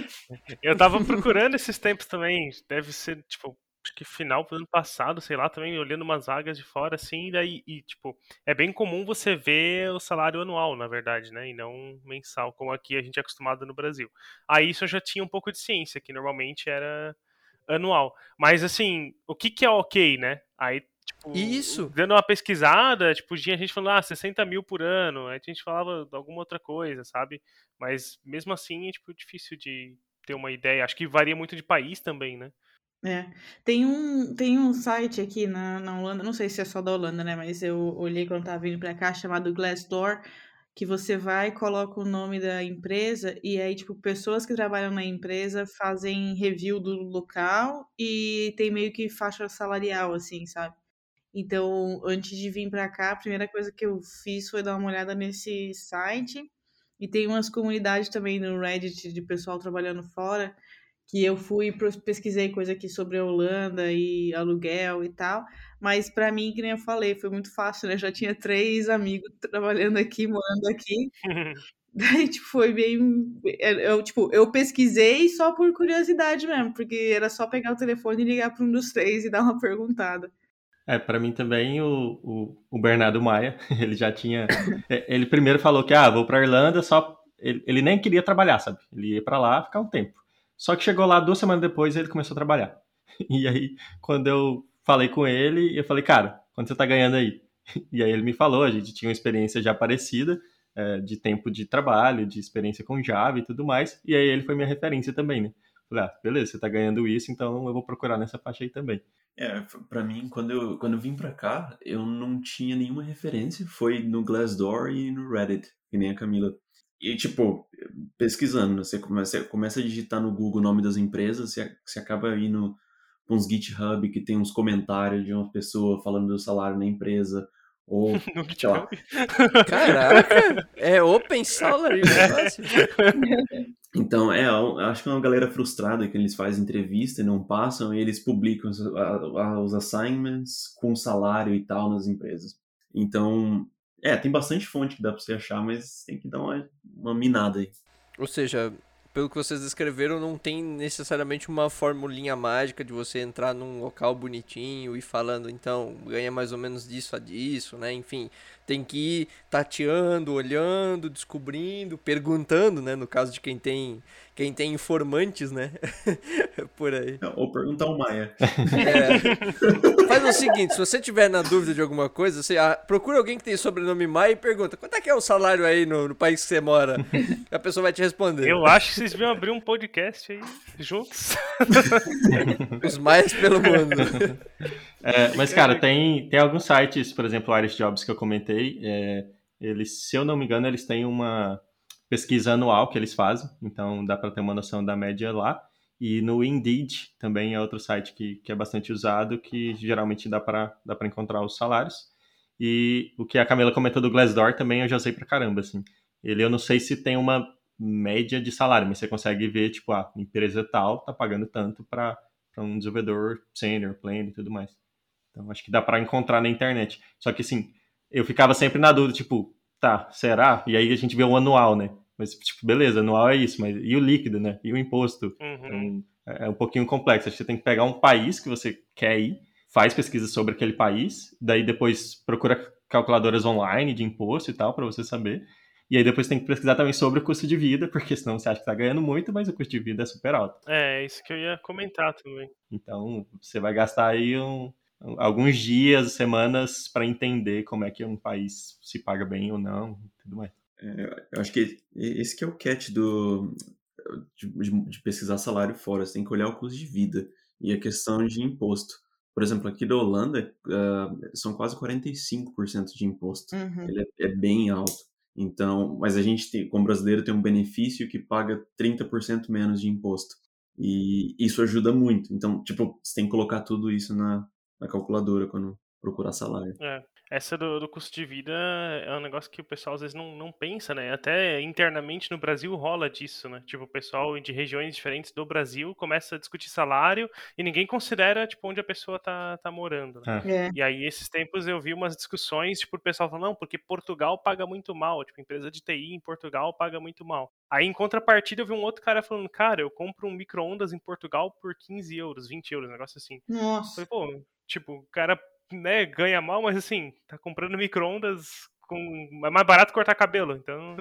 Eu tava procurando esses tempos também. Deve ser, tipo, acho que final do ano passado, sei lá, também olhando umas vagas de fora, assim, e daí, e, tipo, é bem comum você ver o salário anual, na verdade, né? E não mensal, como aqui a gente é acostumado no Brasil. Aí isso eu já tinha um pouco de ciência, que normalmente era anual. Mas assim, o que que é ok, né? Aí, Tipo, Isso. Dando uma pesquisada, tipo, tinha gente falando, ah, 60 mil por ano. Aí a gente falava alguma outra coisa, sabe? Mas mesmo assim, é tipo, difícil de ter uma ideia. Acho que varia muito de país também, né? É. Tem um, tem um site aqui na, na Holanda, não sei se é só da Holanda, né? Mas eu olhei quando tava vindo pra cá, chamado Glassdoor, que você vai, coloca o nome da empresa e aí, tipo, pessoas que trabalham na empresa fazem review do local e tem meio que faixa salarial, assim, sabe? Então, antes de vir pra cá, a primeira coisa que eu fiz foi dar uma olhada nesse site. E tem umas comunidades também no Reddit de pessoal trabalhando fora que eu fui pesquisei coisa aqui sobre a Holanda e aluguel e tal, mas para mim, que nem eu falei, foi muito fácil, né? Já tinha três amigos trabalhando aqui, morando aqui. Daí, tipo, foi bem. Eu, tipo, eu pesquisei só por curiosidade mesmo, porque era só pegar o telefone e ligar para um dos três e dar uma perguntada. É, para mim também o, o, o, Bernardo Maia, ele já tinha. ele primeiro falou que, ah, vou pra Irlanda só. Ele, ele nem queria trabalhar, sabe? Ele ia para lá ficar um tempo. Só que chegou lá duas semanas depois ele começou a trabalhar. E aí, quando eu falei com ele, eu falei, cara, quanto você tá ganhando aí? E aí ele me falou, a gente tinha uma experiência já parecida, é, de tempo de trabalho, de experiência com Java e tudo mais. E aí ele foi minha referência também, né? Falei, ah, beleza, você tá ganhando isso, então eu vou procurar nessa faixa aí também. É, para mim, quando eu, quando eu vim para cá, eu não tinha nenhuma referência. Foi no Glassdoor e no Reddit, que nem a Camila e, tipo, pesquisando, né? você começa, começa a digitar no Google o nome das empresas, você, você acaba indo para uns GitHub que tem uns comentários de uma pessoa falando do salário na empresa, ou, no GitHub? Caraca, é open salary negócio. Então, é, eu acho que é uma galera frustrada que eles fazem entrevista e não passam, e eles publicam os, os assignments com salário e tal nas empresas. Então, é, tem bastante fonte que dá pra você achar, mas tem que dar uma, uma minada aí. Ou seja, pelo que vocês descreveram, não tem necessariamente uma formulinha mágica de você entrar num local bonitinho e falando, então, ganha mais ou menos disso a disso, né? Enfim, tem que ir tateando, olhando, descobrindo, perguntando, né? No caso de quem tem quem tem informantes, né? Por aí. Ou perguntar o Maia. É. Faz o seguinte, se você tiver na dúvida de alguma coisa, você ah, procura alguém que tem sobrenome Maia e pergunta, quanto é que é o salário aí no, no país que você mora? a pessoa vai te responder. Eu acho que vocês deviam abrir um podcast aí juntos. Os Maias pelo mundo. É, mas, cara, tem, tem alguns sites, por exemplo, o Jobs que eu comentei, é, eles, se eu não me engano, eles têm uma pesquisa anual que eles fazem, então dá para ter uma noção da média lá. E no Indeed também é outro site que, que é bastante usado, que geralmente dá para dá encontrar os salários. E o que a Camila comentou do Glassdoor também eu já sei pra caramba, assim. Ele eu não sei se tem uma média de salário, mas você consegue ver, tipo, a empresa tal tá pagando tanto para um desenvolvedor senior, pleno e tudo mais. Então acho que dá para encontrar na internet. Só que assim, eu ficava sempre na dúvida, tipo, tá, será? E aí a gente vê o anual, né? Mas, tipo, beleza, anual é isso, mas e o líquido, né? E o imposto? Uhum. Então, é um pouquinho complexo. Você tem que pegar um país que você quer ir, faz pesquisa sobre aquele país, daí depois procura calculadoras online de imposto e tal, para você saber. E aí depois tem que pesquisar também sobre o custo de vida, porque senão você acha que está ganhando muito, mas o custo de vida é super alto. É, isso que eu ia comentar também. Então, você vai gastar aí um, alguns dias, semanas para entender como é que um país se paga bem ou não, tudo mais. É, eu acho que esse que é o catch do, de, de, pesquisar salário fora. Você tem que olhar o custo de vida e a questão de imposto. Por exemplo, aqui da Holanda uh, são quase 45% de imposto. Uhum. Ele é, é, bem alto. Então, mas a gente, tem, como brasileiro, tem um benefício que paga 30% menos de imposto. E isso ajuda muito. Então, tipo, você tem que colocar tudo isso na, na calculadora quando procurar salário. É essa do, do, custo de vida é um negócio que o pessoal às vezes não, não pensa, né? Até internamente no Brasil rola disso, né? Tipo, o pessoal de regiões diferentes do Brasil começa a discutir salário e ninguém considera, tipo, onde a pessoa tá, tá morando. Né? É. E aí, esses tempos eu vi umas discussões, tipo, o pessoal falando, não, porque Portugal paga muito mal, tipo, empresa de TI em Portugal paga muito mal. Aí, em contrapartida, eu vi um outro cara falando, cara, eu compro um micro-ondas em Portugal por 15 euros, 20 euros, um negócio assim. Nossa. Eu falei, pô, tipo, o cara né, ganha mal, mas assim, tá comprando micro-ondas com... é mais barato cortar cabelo, então.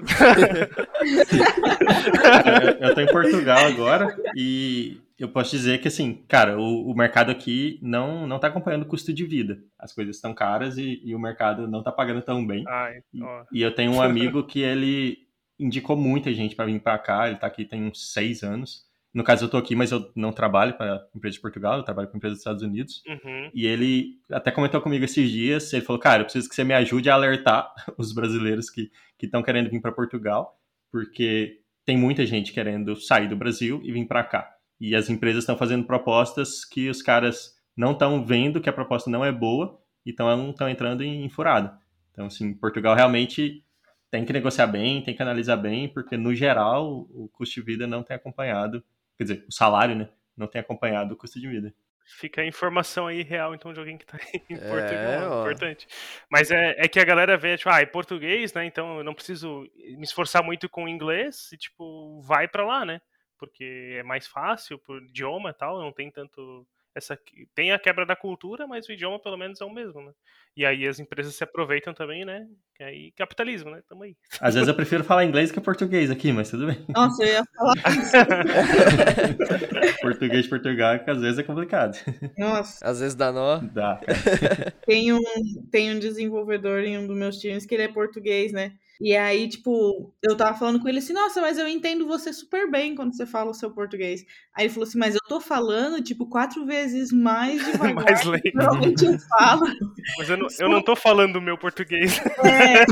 eu tô em Portugal agora e eu posso dizer que, assim, cara, o, o mercado aqui não, não tá acompanhando o custo de vida. As coisas estão caras e, e, o mercado não tá pagando tão bem. Ai, e, e, eu tenho um amigo que ele indicou muita gente para vir para cá, ele tá aqui tem uns seis anos. No caso, eu tô aqui, mas eu não trabalho para empresa de Portugal, eu trabalho para empresa dos Estados Unidos. Uhum. E ele até comentou comigo esses dias, ele falou, cara, eu preciso que você me ajude a alertar os brasileiros que estão querendo vir para Portugal, porque tem muita gente querendo sair do Brasil e vir para cá. E as empresas estão fazendo propostas que os caras não estão vendo que a proposta não é boa e estão entrando em, em furada. Então, assim, Portugal realmente tem que negociar bem, tem que analisar bem, porque no geral o custo de vida não tem acompanhado quer dizer, o salário, né, não tem acompanhado o custo de vida. Fica a informação aí real, então, de alguém que tá em é, Portugal. Importante. Mas é, é que a galera vê, tipo, ah, é português, né? Então eu não preciso me esforçar muito com inglês e, tipo, vai para lá, né? Porque é mais fácil por idioma e tal, não tem tanto essa tem a quebra da cultura, mas o idioma pelo menos é o mesmo, né? E aí as empresas se aproveitam também, né? Que aí capitalismo, né? Tamo aí. Às vezes eu prefiro falar inglês que português aqui, mas tudo bem. Nossa, eu ia falar português de Portugal, que às vezes é complicado. Nossa. Às vezes dá nó. Dá. tem um tem um desenvolvedor em um dos meus times que ele é português, né? E aí, tipo, eu tava falando com ele assim, nossa, mas eu entendo você super bem quando você fala o seu português. Aí ele falou assim, mas eu tô falando, tipo, quatro vezes mais devagar. mais lento. Normalmente eu falo. Mas eu não, eu não tô falando o meu português. É,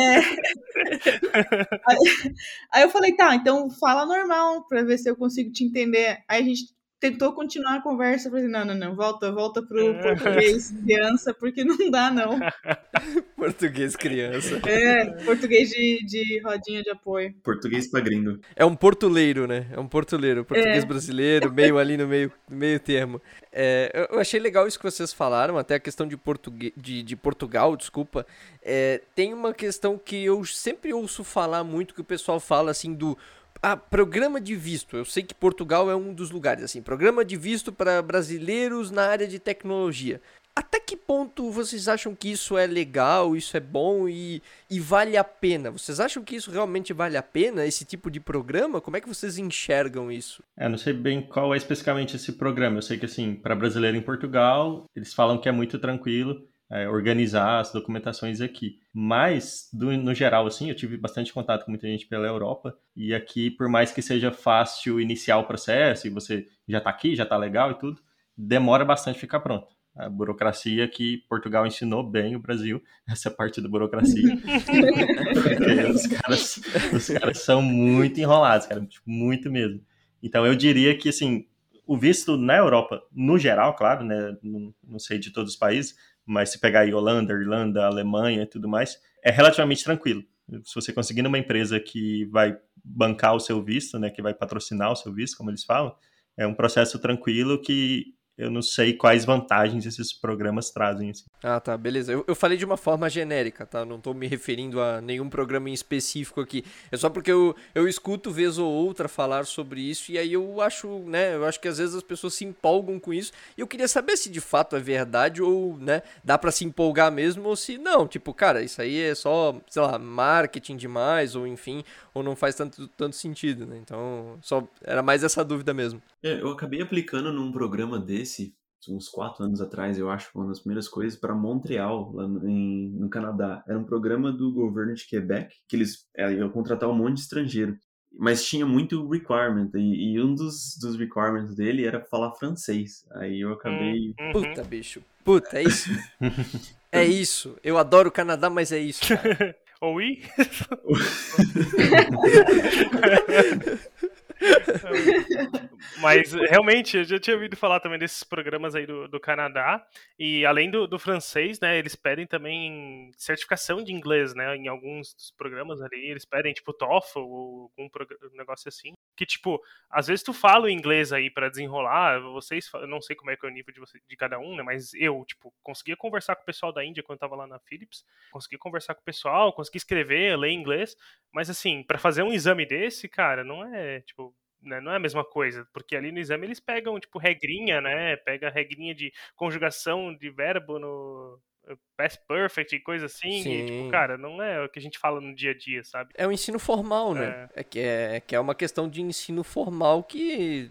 é. Aí, aí eu falei, tá, então fala normal, pra ver se eu consigo te entender. Aí a gente tentou continuar a conversa, falei, não, não, não, volta, volta pro é. português criança, porque não dá, não. português criança. É, português de, de rodinha de apoio. Português pra gringo. É um portuleiro, né? É um portuleiro, português é. brasileiro, meio ali no meio, meio termo. É, eu achei legal isso que vocês falaram, até a questão de, português, de, de Portugal, desculpa. É, tem uma questão que eu sempre ouço falar muito, que o pessoal fala assim do ah, programa de visto. Eu sei que Portugal é um dos lugares, assim. Programa de visto para brasileiros na área de tecnologia. Até que ponto vocês acham que isso é legal, isso é bom e, e vale a pena? Vocês acham que isso realmente vale a pena, esse tipo de programa? Como é que vocês enxergam isso? Eu não sei bem qual é especificamente esse programa. Eu sei que, assim, para brasileiro em Portugal, eles falam que é muito tranquilo é, organizar as documentações aqui. Mas, do, no geral, assim, eu tive bastante contato com muita gente pela Europa, e aqui, por mais que seja fácil iniciar o processo, e você já está aqui, já está legal e tudo, demora bastante ficar pronto. A burocracia que Portugal ensinou bem o Brasil, essa parte da burocracia. Os caras, os caras são muito enrolados, cara, tipo, muito mesmo. Então eu diria que, assim, o visto na Europa, no geral, claro, né, não, não sei de todos os países, mas se pegar aí Holanda, Irlanda, Alemanha e tudo mais, é relativamente tranquilo. Se você conseguir numa empresa que vai bancar o seu visto, né, que vai patrocinar o seu visto, como eles falam, é um processo tranquilo que eu não sei quais vantagens esses programas trazem. Assim. Ah, tá, beleza. Eu, eu falei de uma forma genérica, tá? Não tô me referindo a nenhum programa em específico aqui. É só porque eu, eu escuto vez ou outra falar sobre isso e aí eu acho, né? Eu acho que às vezes as pessoas se empolgam com isso e eu queria saber se de fato é verdade ou, né? Dá para se empolgar mesmo ou se não. Tipo, cara, isso aí é só, sei lá, marketing demais ou enfim, ou não faz tanto, tanto sentido, né? Então, só era mais essa dúvida mesmo. É, eu acabei aplicando num programa desse, uns quatro anos atrás, eu acho, uma das primeiras coisas, para Montreal, lá no, em, no Canadá. Era um programa do governo de Quebec, que eles é, iam contratar um monte de estrangeiro. Mas tinha muito requirement, e, e um dos, dos requirements dele era falar francês. Aí eu acabei. Uhum. Puta, bicho. Puta, é isso. é isso. Eu adoro o Canadá, mas é isso. Oi? Mas realmente, eu já tinha ouvido falar também desses programas aí do, do Canadá. E além do, do, francês, né, eles pedem também certificação de inglês, né? Em alguns dos programas ali, eles pedem, tipo, TOEFL ou algum negócio assim. Que, tipo, às vezes tu fala o inglês aí para desenrolar, vocês, eu não sei como é que é o nível de, você, de cada um, né? Mas eu, tipo, conseguia conversar com o pessoal da Índia quando eu tava lá na Philips, conseguia conversar com o pessoal, conseguia escrever, ler inglês, mas assim, para fazer um exame desse, cara, não é, tipo, né, não é a mesma coisa, porque ali no exame eles pegam, tipo, regrinha, né? Pega regrinha de conjugação de verbo no eh, past perfect e coisa assim. E, tipo, cara, não é o que a gente fala no dia a dia, sabe? É o ensino formal, né? É, é que, é, é que é uma questão de ensino formal que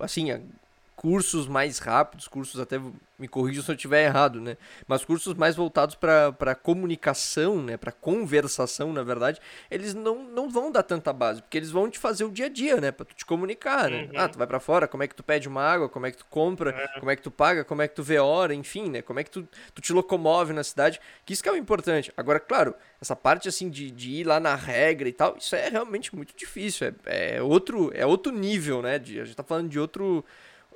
assim, cursos mais rápidos, cursos até me corrijam se eu estiver errado, né? Mas cursos mais voltados para comunicação, né? Para conversação, na verdade, eles não, não vão dar tanta base, porque eles vão te fazer o dia a dia, né? Para tu te comunicar, né? Uhum. Ah, tu vai para fora, como é que tu pede uma água, como é que tu compra, é. como é que tu paga, como é que tu vê hora, enfim, né? Como é que tu, tu te locomove na cidade, que isso que é o importante. Agora, claro, essa parte assim de, de ir lá na regra e tal, isso é realmente muito difícil, é, é outro é outro nível, né? De, a gente tá falando de outro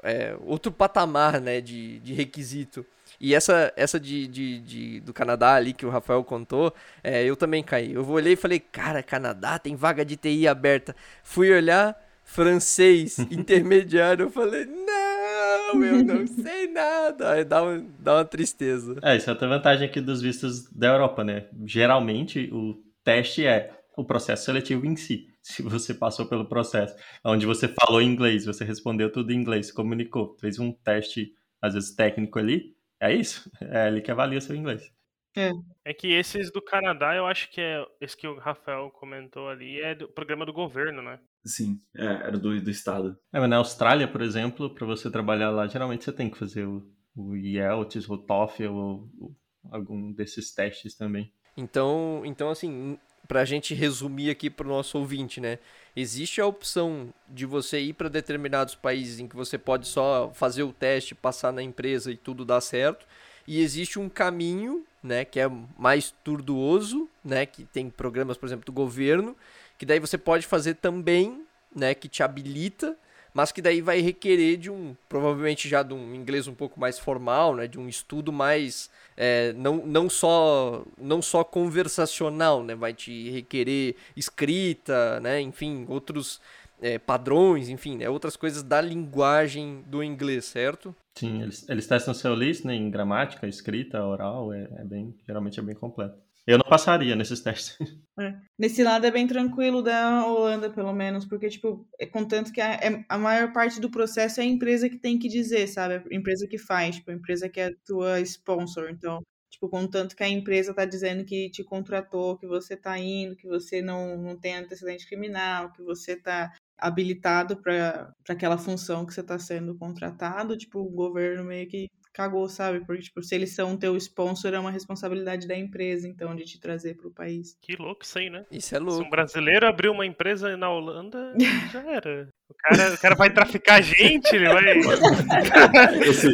é, outro patamar né, de, de requisito. E essa, essa de, de, de, do Canadá ali que o Rafael contou, é, eu também caí. Eu olhei e falei, cara, Canadá tem vaga de TI aberta. Fui olhar, francês, intermediário. Eu falei, não, eu não sei nada. Aí dá, dá uma tristeza. É, isso é outra vantagem aqui dos vistos da Europa, né? Geralmente o teste é o processo seletivo em si se você passou pelo processo, onde você falou inglês, você respondeu tudo em inglês, comunicou, fez um teste, às vezes técnico ali, é isso, é ali que avalia seu inglês. É. é que esses do Canadá, eu acho que é esse que o Rafael comentou ali, é do programa do governo, né? Sim, é, era do, do estado. É, mas na Austrália, por exemplo, para você trabalhar lá, geralmente você tem que fazer o, o IELTS, o TOEFL, ou, ou algum desses testes também. Então, então assim, para a gente resumir aqui para o nosso ouvinte, né? Existe a opção de você ir para determinados países em que você pode só fazer o teste, passar na empresa e tudo dar certo. E existe um caminho, né, que é mais tortuoso, né, que tem programas, por exemplo, do governo, que daí você pode fazer também, né, que te habilita mas que daí vai requerer de um, provavelmente já de um inglês um pouco mais formal, né, de um estudo mais, é, não, não, só, não só conversacional, né, vai te requerer escrita, né, enfim, outros é, padrões, enfim, né, outras coisas da linguagem do inglês, certo? Sim, eles, eles testam seu listening, gramática, escrita, oral, é, é bem, geralmente é bem completo. Eu não passaria nesses testes. É. Nesse lado é bem tranquilo da Holanda, pelo menos, porque, tipo, é contanto que a, é, a maior parte do processo é a empresa que tem que dizer, sabe? A empresa que faz, tipo, a empresa que é a tua sponsor. Então, tipo, contanto que a empresa tá dizendo que te contratou, que você tá indo, que você não, não tem antecedente criminal, que você tá habilitado para aquela função que você está sendo contratado, tipo, o governo meio que cagou, sabe? Porque, tipo, se eles são teu sponsor, é uma responsabilidade da empresa, então, de te trazer pro país. Que louco isso aí, né? Isso é louco. Se um brasileiro abriu uma empresa na Holanda, já era. O cara, o cara vai traficar gente, ele vai. Esse,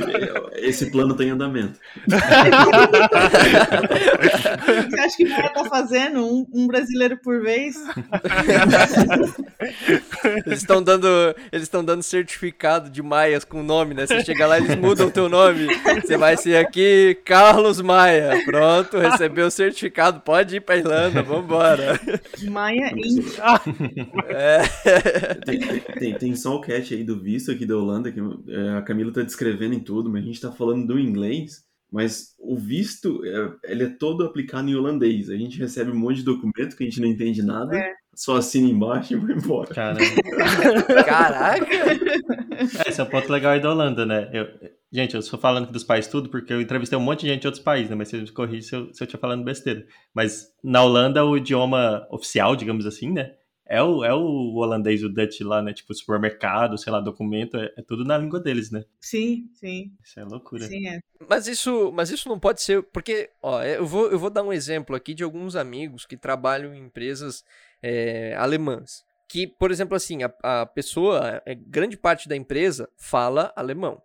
esse plano tem andamento. Você acha que o cara tá fazendo um, um brasileiro por vez? Eles estão dando, eles estão dando certificado de Maias com nome, né? Você chega lá, eles mudam o teu nome. Você vai ser aqui Carlos Maia. Pronto, recebeu o certificado, pode ir pra Irlanda, vambora. Maia Inc. É. Tem, tem, tem, tem só o cat aí do visto aqui da Holanda, que é, a Camila tá descrevendo em tudo, mas a gente tá falando do inglês, mas o visto, é, ele é todo aplicado em holandês. A gente recebe um monte de documento que a gente não entende nada, é. só assina embaixo e vai embora. Caraca! Esse é o ponto legal aí da Holanda, né? Eu, gente, eu estou falando dos países tudo porque eu entrevistei um monte de gente de outros países, né? Mas você me corrige se eu, se eu estiver falando besteira. Mas na Holanda, o idioma oficial, digamos assim, né? É o, é o holandês, o Dutch lá, né? Tipo, supermercado, sei lá, documento, é, é, tudo na língua deles, né? Sim, sim. Isso é loucura. Sim, é. Mas isso, mas isso não pode ser, porque, ó, eu vou, eu vou dar um exemplo aqui de alguns amigos que trabalham em empresas é, alemãs. Que, por exemplo, assim, a, a pessoa, a grande parte da empresa fala alemão.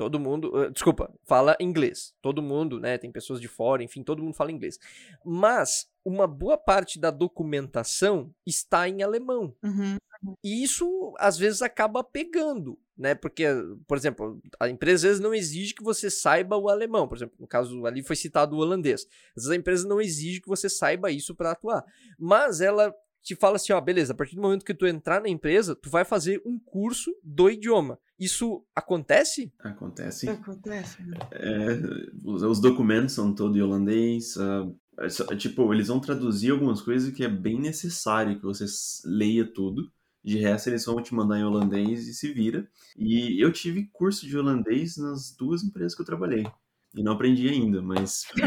Todo mundo, uh, desculpa, fala inglês. Todo mundo, né? Tem pessoas de fora, enfim, todo mundo fala inglês. Mas uma boa parte da documentação está em alemão. Uhum. E isso às vezes acaba pegando, né? Porque, por exemplo, a empresa às vezes não exige que você saiba o alemão. Por exemplo, no caso ali foi citado o holandês. Às vezes a empresa não exige que você saiba isso para atuar. Mas ela te fala assim, ó, beleza, a partir do momento que tu entrar na empresa, tu vai fazer um curso do idioma. Isso acontece? Acontece. Acontece. Né? É, os, os, documentos são todos em holandês. Uh, é, tipo, eles vão traduzir algumas coisas que é bem necessário que você leia tudo. De resto, eles vão te mandar em holandês e se vira. E eu tive curso de holandês nas duas empresas que eu trabalhei. E não aprendi ainda, mas.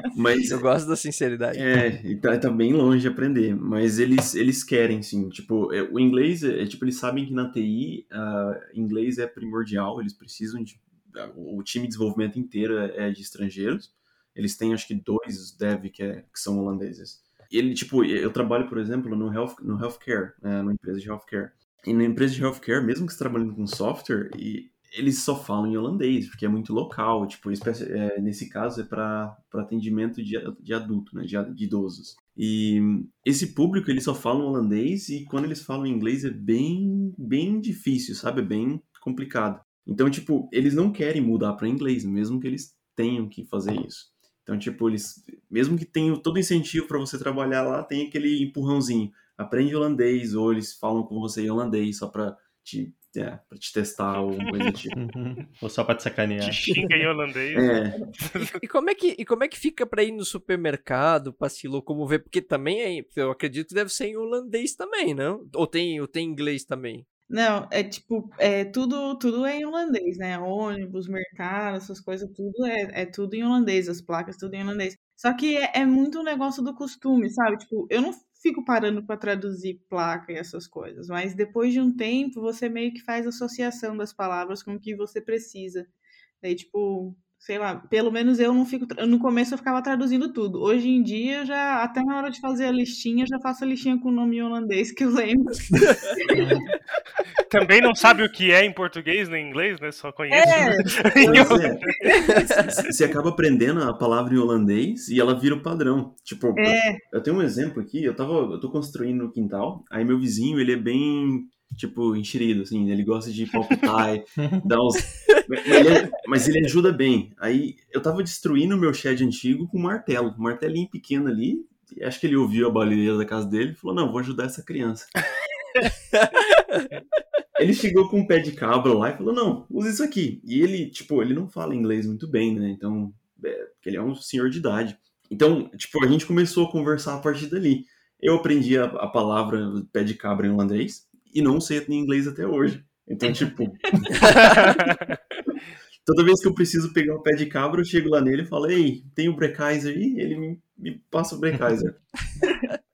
mas Eu gosto da sinceridade. é, e tá, tá bem longe de aprender, mas eles, eles querem, sim. Tipo, é, o inglês, é, é, tipo, eles sabem que na TI, ah, inglês é primordial, eles precisam de. ah, O time de desenvolvimento inteiro é, é de estrangeiros. Eles têm, acho que, dois dev que, é- que são holandeses. E ele, tipo, eu trabalho, por exemplo, no, health, no healthcare, né, numa empresa de healthcare. E na empresa de healthcare, mesmo que você trabalhando com software, e eles só falam em holandês, porque é muito local. Tipo, é, nesse caso é para atendimento de, de adulto, né, de, de idosos. E esse público, eles só falam holandês e quando eles falam inglês é bem, bem difícil, sabe? É bem complicado. Então, tipo, eles não querem mudar para inglês, mesmo que eles tenham que fazer isso. Então, tipo, eles, mesmo que tenham todo incentivo para você trabalhar lá, tem aquele empurrãozinho. Aprende holandês, ou eles falam com você em holandês só para te, é, pra te testar ou alguma coisa do tipo. Uhum. Ou só pra te sacanear. Te xinga em holandês. É, E como é que, e como é que fica pra ir no supermercado, pra se locomover? Porque também é, eu acredito que deve ser em holandês também, não? Ou tem, ou tem inglês também? Não, é tipo, é tudo, tudo é em holandês, né? Ônibus, mercado, essas coisas, tudo é, é tudo em holandês, as placas, tudo em holandês. Só que é, é muito um negócio do costume, sabe? Tipo, eu não fico parando para traduzir placa e essas coisas, mas depois de um tempo você meio que faz associação das palavras com o que você precisa. Daí, tipo, sei lá, pelo menos eu não fico. No começo eu ficava traduzindo tudo. Hoje em dia, eu já, até na hora de fazer a listinha, eu já faço a listinha com o nome em holandês que eu lembro. Também não sabe o que é em português nem em inglês, né? Só conhece. É, Pois é. Você acaba aprendendo a palavra em holandês e ela vira o padrão. Tipo, é. eu tenho um exemplo aqui, eu tava, eu tô construindo no quintal, aí meu vizinho, ele é bem, tipo, enxerido, assim, ele gosta de palpitar, dar uns... Mas ele, é- mas ele ajuda bem. Aí eu tava destruindo o meu shed antigo com um martelo, um martelinho pequeno ali, e acho que ele ouviu a balileira da casa dele e falou, não, vou ajudar essa criança. Ele chegou com um pé de cabra lá e falou, não, usa isso aqui. E ele, tipo, ele não fala inglês muito bem, né? Então, é, porque ele é um senhor de idade. Então, tipo, a gente começou a conversar a partir dali. Eu aprendi a, a palavra pé de cabra em holandês e não sei em inglês até hoje. Então, tipo, toda vez que eu preciso pegar o pé de cabra, eu chego lá nele e falo, ei, tem o Brecaiser aí? Ele me, me passa o Brecaiser.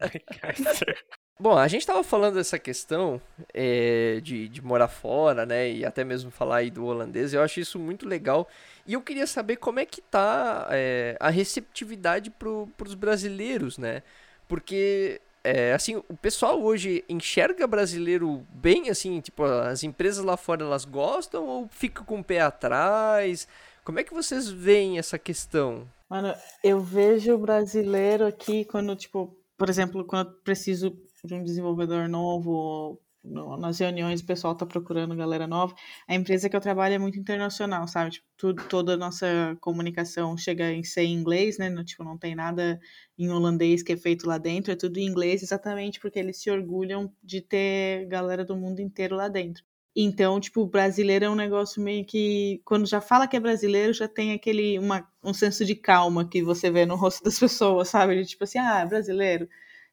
Bom, a gente tava falando dessa questão é, de, de morar fora, né? E até mesmo falar aí do holandês. Eu acho isso muito legal. E eu queria saber como é que tá é, a receptividade pro, pros brasileiros, né? Porque, é, assim, o pessoal hoje enxerga brasileiro bem, assim, tipo, as empresas lá fora elas gostam ou fica com o pé atrás? Como é que vocês veem essa questão? Mano, eu vejo o brasileiro aqui quando, tipo, por exemplo, quando eu preciso de um desenvolvedor novo, no- nas reuniões o pessoal tá procurando galera nova. A empresa que eu trabalho é muito internacional, sabe? Tipo, toda a nossa comunicação chega em ser em inglês, né? Não, tipo, não tem nada em holandês que é feito lá dentro, é tudo em inglês, exatamente porque eles se orgulham de ter galera do mundo inteiro lá dentro. Então, tipo, brasileiro é um negócio meio que. Quando já fala que é brasileiro, já tem aquele. Uma, um senso de calma que você vê no rosto das pessoas, sabe? Tipo assim, ah, é brasileiro.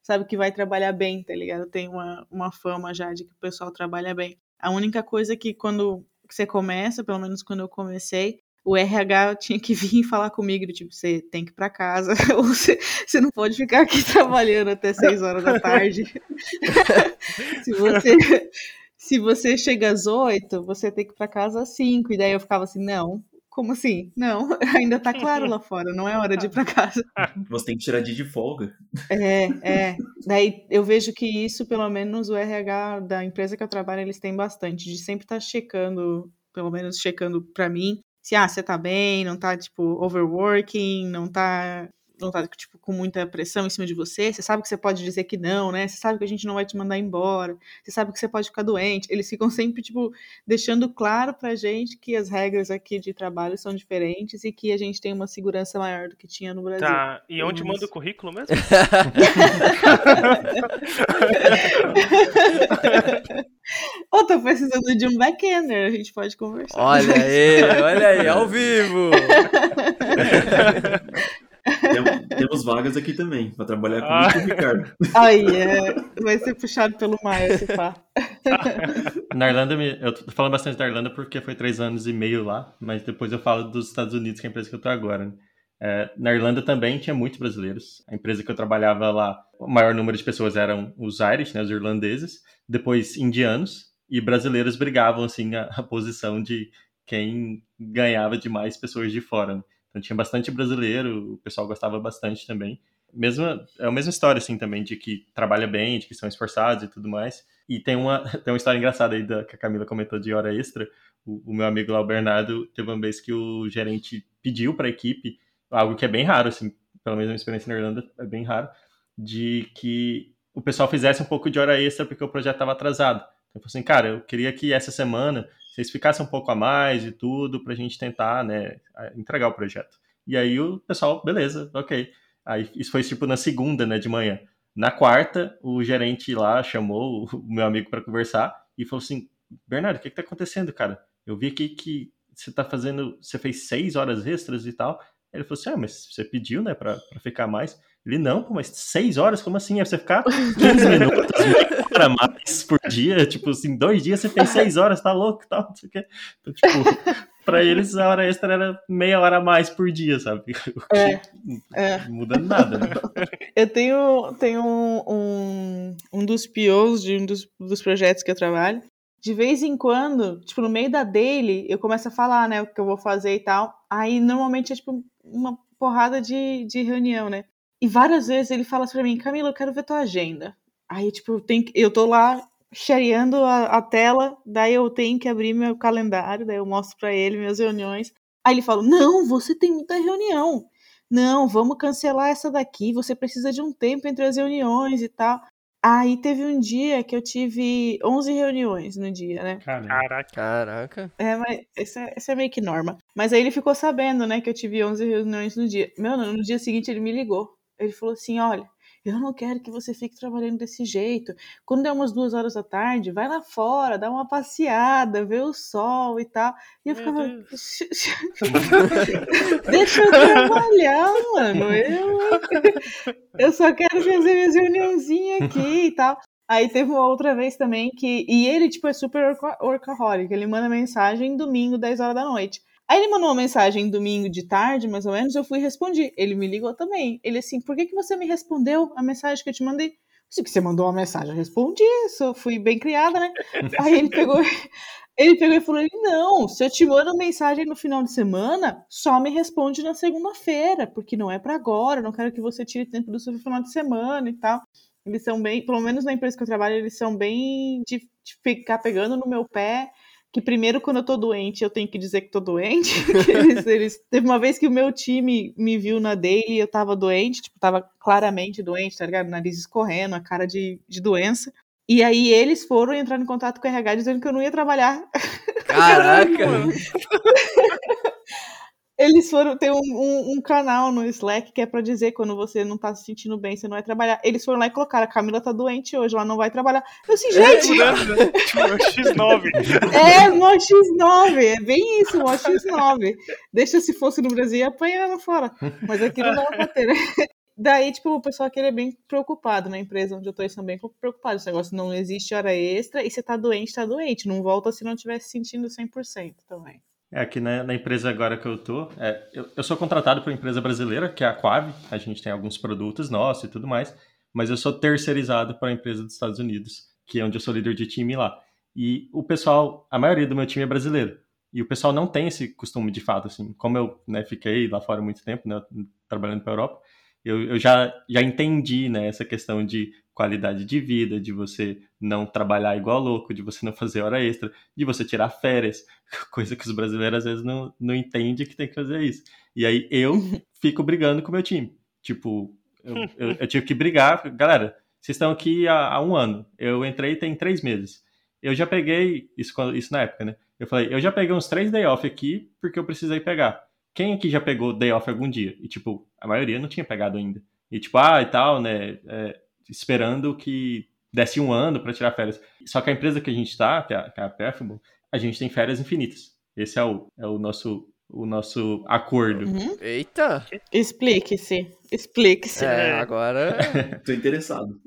Sabe que vai trabalhar bem, tá ligado? Tem uma, uma fama já de que o pessoal trabalha bem. A única coisa que quando você começa, pelo menos quando eu comecei, o RH tinha que vir falar comigo, tipo, você tem que ir pra casa, ou você, você não pode ficar aqui trabalhando até 6 horas da tarde. se você se você chega às 8, você tem que ir pra casa às 5. E daí eu ficava assim, não, como assim? Não, ainda tá claro lá fora, não é hora de ir pra casa. Você tem que tirar dia de folga. É, é. Daí eu vejo que isso, pelo menos o RH da empresa que eu trabalho, eles têm bastante, de sempre estar checando, pelo menos checando pra mim, se ah, você tá bem, não tá tipo overworking, não tá não tá tipo com muita pressão em cima de você, você sabe que você pode dizer que não, né? Você sabe que a gente não vai te mandar embora, você sabe que você pode ficar doente. Eles ficam sempre tipo deixando claro pra gente que as regras aqui de trabalho são diferentes e que a gente tem uma segurança maior do que tinha no Brasil. Tá, e onde manda o currículo mesmo? Ô, tô precisando de um backender, a gente pode conversar. Olha aí, olha aí, ao vivo! Tem- temos vagas aqui também, para trabalhar Ah. comigo e com o Ricardo. Aí, é, vai ser puxado pelo Maia, se pá. Na Irlanda, eu tô falando bastante da Irlanda porque foi três anos e meio lá, mas depois eu falo dos Estados Unidos, que é a empresa que eu tô agora. Né? É, na Irlanda também tinha muitos brasileiros. A empresa que eu trabalhava lá, o maior número de pessoas eram os Irish, né, os irlandeses, depois indianos, e brasileiros brigavam assim a, a posição de quem ganhava de mais pessoas de fora. Né? Então tinha bastante brasileiro, o pessoal gostava bastante também. Mesma, é a mesma história assim também, de que trabalha bem, de que são esforçados e tudo mais. E tem uma, tem uma história engraçada aí da, que a Camila comentou de hora extra. O, o meu amigo lá, o Bernardo, teve uma vez que o gerente pediu para a equipe algo que é bem raro, assim, pelo menos a minha experiência na Irlanda é bem raro, de que o pessoal fizesse um pouco de hora extra porque o projeto estava atrasado. Então, eu falei assim, cara, eu queria que essa semana vocês ficassem um pouco a mais e tudo para a gente tentar, né, entregar o projeto. E aí o pessoal, beleza, ok. Aí isso foi tipo na segunda, né, de manhã. Na quarta, o gerente lá chamou o meu amigo para conversar e falou assim: Bernardo, o que, que tá acontecendo, cara? Eu vi aqui que você tá fazendo, você fez seis horas extras e tal. Ele falou assim: Ah, mas você pediu, né, pra ficar mais. Ele, não, pô, mas seis horas? Como assim? É pra você ficar 15 minutos, meia hora mais por dia? Tipo, assim, dois dias você fez seis horas, tá louco tal, não sei o quê. Então, tipo, pra eles a hora extra era meia hora a mais por dia, sabe? O é, é. Não muda nada, né? Eu tenho, tenho um, um, um dos POs de um dos, dos projetos que eu trabalho. De vez em quando, tipo, no meio da daily, eu começo a falar, né, o que eu vou fazer e tal. Aí, normalmente, é, tipo, uma porrada de, de reunião, né? E várias vezes ele fala assim pra mim, Camila, eu quero ver tua agenda. Aí, tipo, eu, tenho, eu tô lá shareando a, a, tela, daí eu tenho que abrir meu calendário, daí eu mostro para ele minhas reuniões. Aí ele fala: Não, você tem muita reunião. Não, vamos cancelar essa daqui. Você precisa de um tempo entre as reuniões e tal. Aí teve um dia que eu tive 11 reuniões no dia, né? Caraca. Caraca. É, mas isso é, isso é meio que norma. Mas aí ele ficou sabendo, né, que eu tive 11 reuniões no dia. Meu, no dia seguinte ele me ligou. Ele falou assim: Olha, eu não quero que você fique trabalhando desse jeito. Quando é umas duas horas da tarde, vai lá fora, dá uma passeada, vê o sol e tal. E eu ficava. Deixa eu trabalhar, mano. Eu, eu só quero fazer minhas reuniãozinhas aqui e tal. Aí teve uma outra vez também que. E ele, tipo, é super workaholic. Ele manda mensagem domingo, 10 horas da noite. Aí ele mandou uma mensagem domingo de tarde, mais ou menos, eu fui responder. Ele me ligou também. Ele assim, por que, que você me respondeu a mensagem que eu te mandei? Se você mandou uma mensagem, eu respondi. Eu fui bem criada, né? Aí ele pegou, ele pegou e falou: não, se eu te mando mensagem no final de semana, só me responde na segunda-feira, porque não é para agora. Não quero que você tire tempo do seu final de semana e tal. Eles são bem, pelo menos na empresa que eu trabalho, eles são bem de, de ficar pegando no meu pé que primeiro quando eu tô doente eu tenho que dizer que tô doente. eles, eles, teve uma vez que o meu time me viu na daily e eu tava doente, tipo, tava claramente doente, tá ligado? Nariz escorrendo, a cara de, de doença. E aí eles foram entrar em contato com o RH dizendo que eu não ia trabalhar. Caraca! Eles foram ter um, um, um, canal no Slack que é para dizer quando você não tá se sentindo bem, você não vai trabalhar. Eles foram lá e colocaram: a Camila tá doente hoje, ela não vai trabalhar. Eu assim, gente. É, tipo, X9. É, mó X9, é bem isso, mó X9. Deixa se fosse no Brasil apanhando fora. Mas aqui não dá pra ter, né? Daí, tipo, o pessoal aqui é bem preocupado na empresa onde eu tô, eles são bem preocupados. Esse negócio não existe hora extra e você tá doente, tá doente. Não volta se não estiver se sentindo 100% também. É, aqui na, na, empresa agora que eu tô, é, eu, eu, sou contratado por uma empresa brasileira, que é a Quave, a gente tem alguns produtos nossos e tudo mais, mas eu sou terceirizado para a empresa dos Estados Unidos, que é onde eu sou líder de time lá. E o pessoal, a maioria do meu time é brasileiro, e o pessoal não tem esse costume de fato, assim, como eu né, fiquei lá fora muito tempo, né, trabalhando para a Europa, eu, eu já, já entendi né, essa questão de qualidade de vida, de você não trabalhar igual louco, de você não fazer hora extra, de você tirar férias, coisa que os brasileiros às vezes não, não entendem que tem que fazer isso. E aí eu fico brigando com o meu time. Tipo, eu, eu, eu tive que brigar. Galera, vocês estão aqui há, há, um ano. Eu entrei tem três meses. Eu já peguei, isso, isso na época, né? Eu falei, eu já peguei uns três day off aqui porque eu precisei pegar. Quem aqui já pegou day off algum dia? E, tipo, a maioria não tinha pegado ainda. E, tipo, ah, e tal, né? É, esperando que desse um ano para tirar férias. Só que a empresa que a gente está, que é a, é a a gente tem férias infinitas. Esse é o, é o nosso o nosso acordo. Uhum. Eita! Explique-se. Explique-se. É, É. agora. Tô interessado.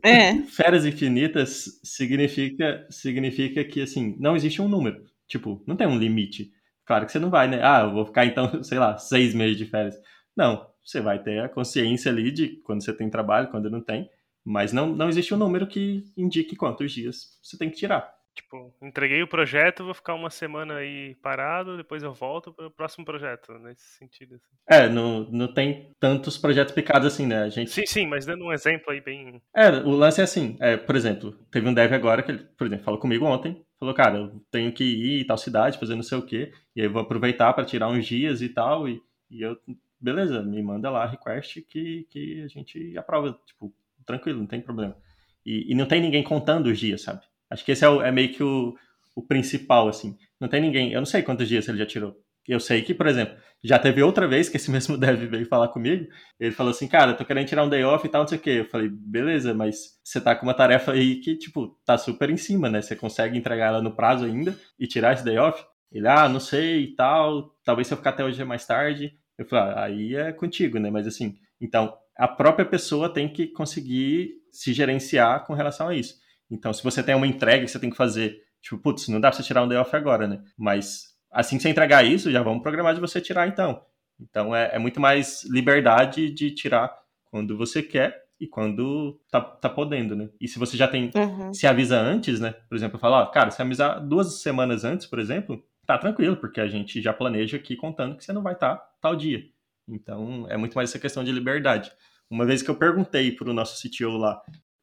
Férias infinitas significa, significa que, assim, não existe um número. Tipo, não tem um limite. Claro que você não vai, né? Ah, eu vou ficar, então, sei lá, seis meses de férias. Não, você vai ter a consciência ali de quando você tem trabalho, quando não tem. Mas não, não existe um número que indique quantos dias você tem que tirar. Tipo, entreguei o projeto, vou ficar uma semana aí parado, depois eu volto para o próximo projeto, nesse sentido. assim. É, não, não tem tantos projetos picados assim, né? A gente Sim, sim, mas dando um exemplo aí bem. É, o lance é assim, é, por exemplo, teve um dev agora que ele, por exemplo, falou comigo ontem, falou, cara, eu tenho que ir em tal cidade, fazer não sei o quê, e aí eu vou aproveitar para tirar uns dias e tal, e, e eu, beleza, me manda lá request que, que a gente aprova, tipo, tranquilo, não tem problema. E, e não tem ninguém contando os dias, sabe? Acho que esse é, o- é meio que o, o principal, assim. Não tem ninguém, eu não sei quantos dias ele já tirou. Eu sei que, por exemplo, já teve outra vez que esse mesmo dev veio falar comigo, ele falou assim, cara, tô querendo tirar um day off e tal, não sei o quê. Eu falei, beleza, mas você tá com uma tarefa aí que, tipo, tá super em cima, né? Você consegue entregar ela no prazo ainda e tirar esse day off? Ele, ah, não sei e tal, talvez se eu ficar até hoje mais tarde. Eu falei, ah, aí é contigo, né? Mas assim, então, a própria pessoa tem que conseguir se gerenciar com relação a isso. Então, se você tem uma entrega que você tem que fazer, tipo, putz, não dá pra você tirar um day off agora, né? Mas assim que você entregar isso, já vamos programar de você tirar então. Então é, é muito mais liberdade de tirar quando você quer e quando tá, tá podendo, né? E se você já tem, Uhum. se avisa antes, né? Por exemplo, falar, ó, cara, se avisar duas semanas antes, por exemplo, tá tranquilo, porque a gente já planeja aqui contando que você não vai estar tal dia. Então é muito mais essa questão de liberdade. Uma vez que eu perguntei pro nosso CTO lá,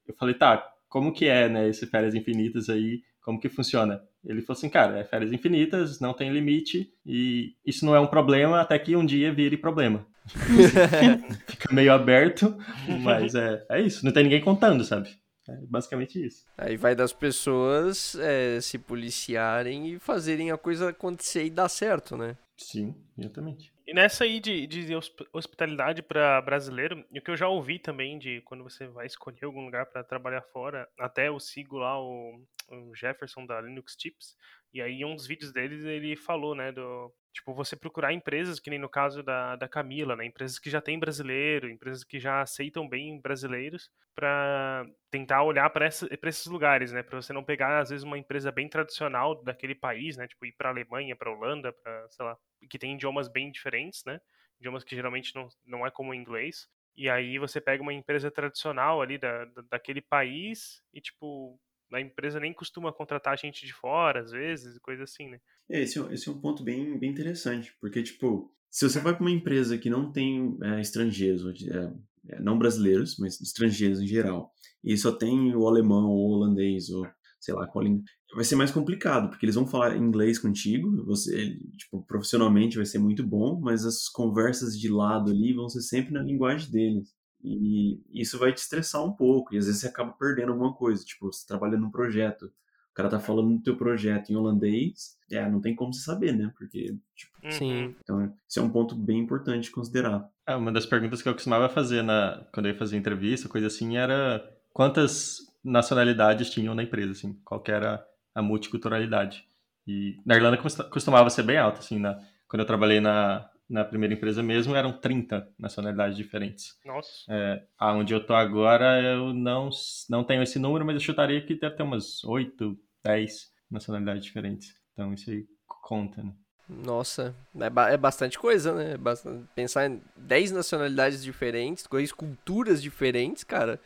eu falei, tá, como que é, né, esse férias infinitas aí, como que funciona? Ele falou assim, cara, é férias infinitas, não tem limite, e isso não é um problema até que um dia vire problema. Fica meio aberto, mas é, é isso, não tem ninguém contando, sabe? É basicamente isso. Aí vai das pessoas é, se policiarem e fazerem a coisa acontecer e dar certo, né? Sim, exatamente. E nessa aí de, de hosp- hospitalidade para brasileiro, e o que eu já ouvi também de quando você vai escolher algum lugar para trabalhar fora, até eu sigo lá o, o Jefferson da Linux Tips, e aí em um dos vídeos deles ele falou, né, do tipo você procurar empresas que nem no caso da, da Camila, né, empresas que já têm brasileiro, empresas que já aceitam bem brasileiros, para tentar olhar para esses lugares, né, para você não pegar às vezes uma empresa bem tradicional daquele país, né, tipo ir para Alemanha, para Holanda, para sei lá, que tem idiomas bem diferentes, né? Idiomas que geralmente não, não é como o inglês. E aí você pega uma empresa tradicional ali da, da- daquele país e, tipo, a empresa nem costuma contratar gente de fora, às vezes, coisa assim, né? É, esse, esse é um ponto bem, bem interessante, porque, tipo, se você vai para uma empresa que não tem é, estrangeiros, é, é, não brasileiros, mas estrangeiros em geral, e só tem o alemão, ou o holandês, ou sei lá qual língua, vai ser mais complicado, porque eles vão falar inglês contigo, você, tipo, profissionalmente vai ser muito bom, mas as conversas de lado ali vão ser sempre na linguagem deles. E isso vai te estressar um pouco, e às vezes você acaba perdendo alguma coisa, tipo, você trabalha num projeto, o cara tá falando do teu projeto em holandês, é, não tem como você saber, né? Porque, tipo, Uhum. Sim. então, esse é um ponto bem importante de considerar. É, uma das perguntas que eu costumava fazer na, quando eu ia fazer entrevista, coisa assim, era quantas nacionalidades tinham na empresa, assim, qual que era a multiculturalidade. E na Irlanda costumava ser bem alta, assim, na, quando eu trabalhei na, na primeira empresa mesmo, eram 30 nacionalidades diferentes. Nossa. É, aonde eu tô agora, eu não, não tenho esse número, mas eu chutaria que deve ter umas 8, 10 nacionalidades diferentes. Então isso aí conta, né? Nossa, é, ba- é bastante coisa, né? É bastante- Pensar em 10 nacionalidades diferentes, 10 culturas diferentes, cara.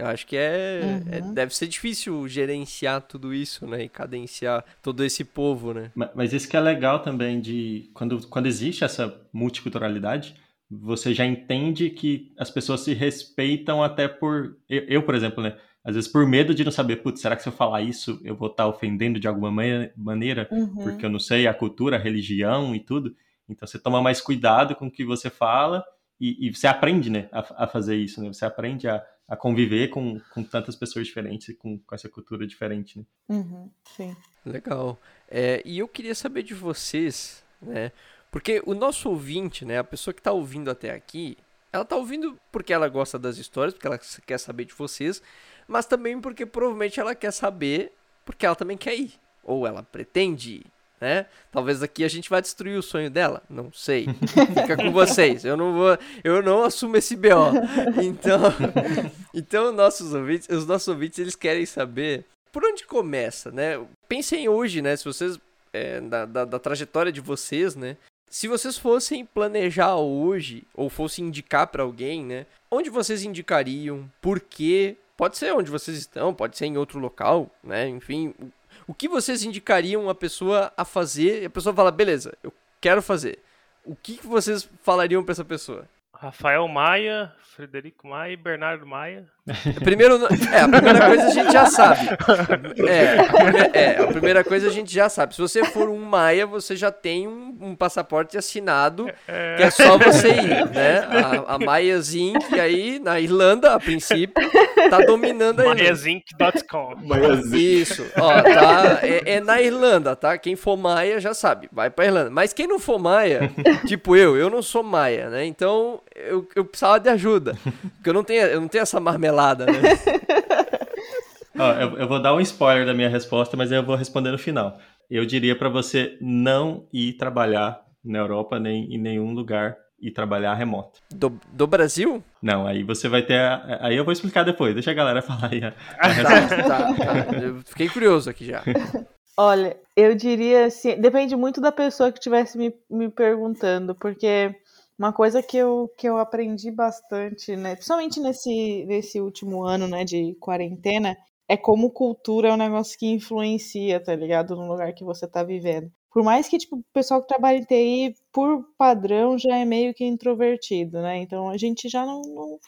Eu acho que é, é- Uhum. Deve ser difícil gerenciar tudo isso, né? E cadenciar todo esse povo, né? Ma- Mas isso que é legal também de quando, quando existe essa multiculturalidade, você já entende que as pessoas se respeitam até por. Eu, eu, por exemplo, né? Às vezes por medo de não saber, putz, será que se eu falar isso eu vou estar ofendendo de alguma mane- maneira? Uhum. Porque eu não sei a cultura, a religião e tudo. Então você toma mais cuidado com o que você fala e, e você aprende, né, a, a fazer isso, né? Você aprende a, a conviver com, com tantas pessoas diferentes e com, com essa cultura diferente, né? Uhum. Sim. Legal. É, e eu queria saber de vocês, né? Porque o nosso ouvinte, né? A pessoa que tá ouvindo até aqui, ela tá ouvindo porque ela gosta das histórias, porque ela quer saber de vocês, mas também porque provavelmente ela quer saber porque ela também quer ir. Ou ela pretende ir, né? Talvez aqui a gente vai destruir o sonho dela, não sei. Fica com vocês. Eu não vou, eu não assumo esse BO. Então, então nossos ouvintes, os nossos ouvintes, eles querem saber por onde começa, né? Pensem hoje, né? Se vocês é, da, da, da trajetória de vocês, né? Se vocês fossem planejar hoje ou fossem indicar para alguém, né? Onde vocês indicariam? Por quê? Pode ser onde vocês estão, pode ser em outro local, né? Enfim, o que vocês indicariam a pessoa a fazer? E a pessoa fala, beleza, eu quero fazer. O que vocês falariam para essa pessoa? Rafael Maia, Frederico Maia e Bernardo Maia. Primeiro, é, a primeira coisa a gente já sabe. É a, primeira, é, a primeira coisa a gente já sabe. Se você for um Maia, você já tem um, um passaporte assinado, é... que é só você ir, né? A, a Maia Zink, aí, na Irlanda, a princípio, tá dominando a Irlanda. MaiaZink.com Isso, ó, tá, é, é, na Irlanda, tá? Quem for Maia já sabe, vai pra Irlanda. Mas quem não for Maia, tipo eu, eu não sou Maia, né? Então, eu, eu precisava de ajuda. Porque eu não tenho, eu não tenho essa marmelada, né? Ó, eu, eu, vou dar um spoiler da minha resposta, mas eu vou responder no final. Eu diria para você não ir trabalhar na Europa nem em nenhum lugar e trabalhar remoto. Do, do Brasil? Não, aí você vai ter. A, aí eu vou explicar depois, deixa a galera falar aí. A, a tá, tá, tá. Eu fiquei curioso aqui já. Olha, eu diria assim, depende muito da pessoa que estivesse me, me perguntando, porque uma coisa que eu, que eu aprendi bastante, né, principalmente nesse, nesse último ano, né, de quarentena, é como cultura é um negócio que influencia, tá ligado? No lugar que você tá vivendo. Por mais que, tipo, o pessoal que trabalha em TI, por padrão, já é meio que introvertido, né? Então a gente já não, não,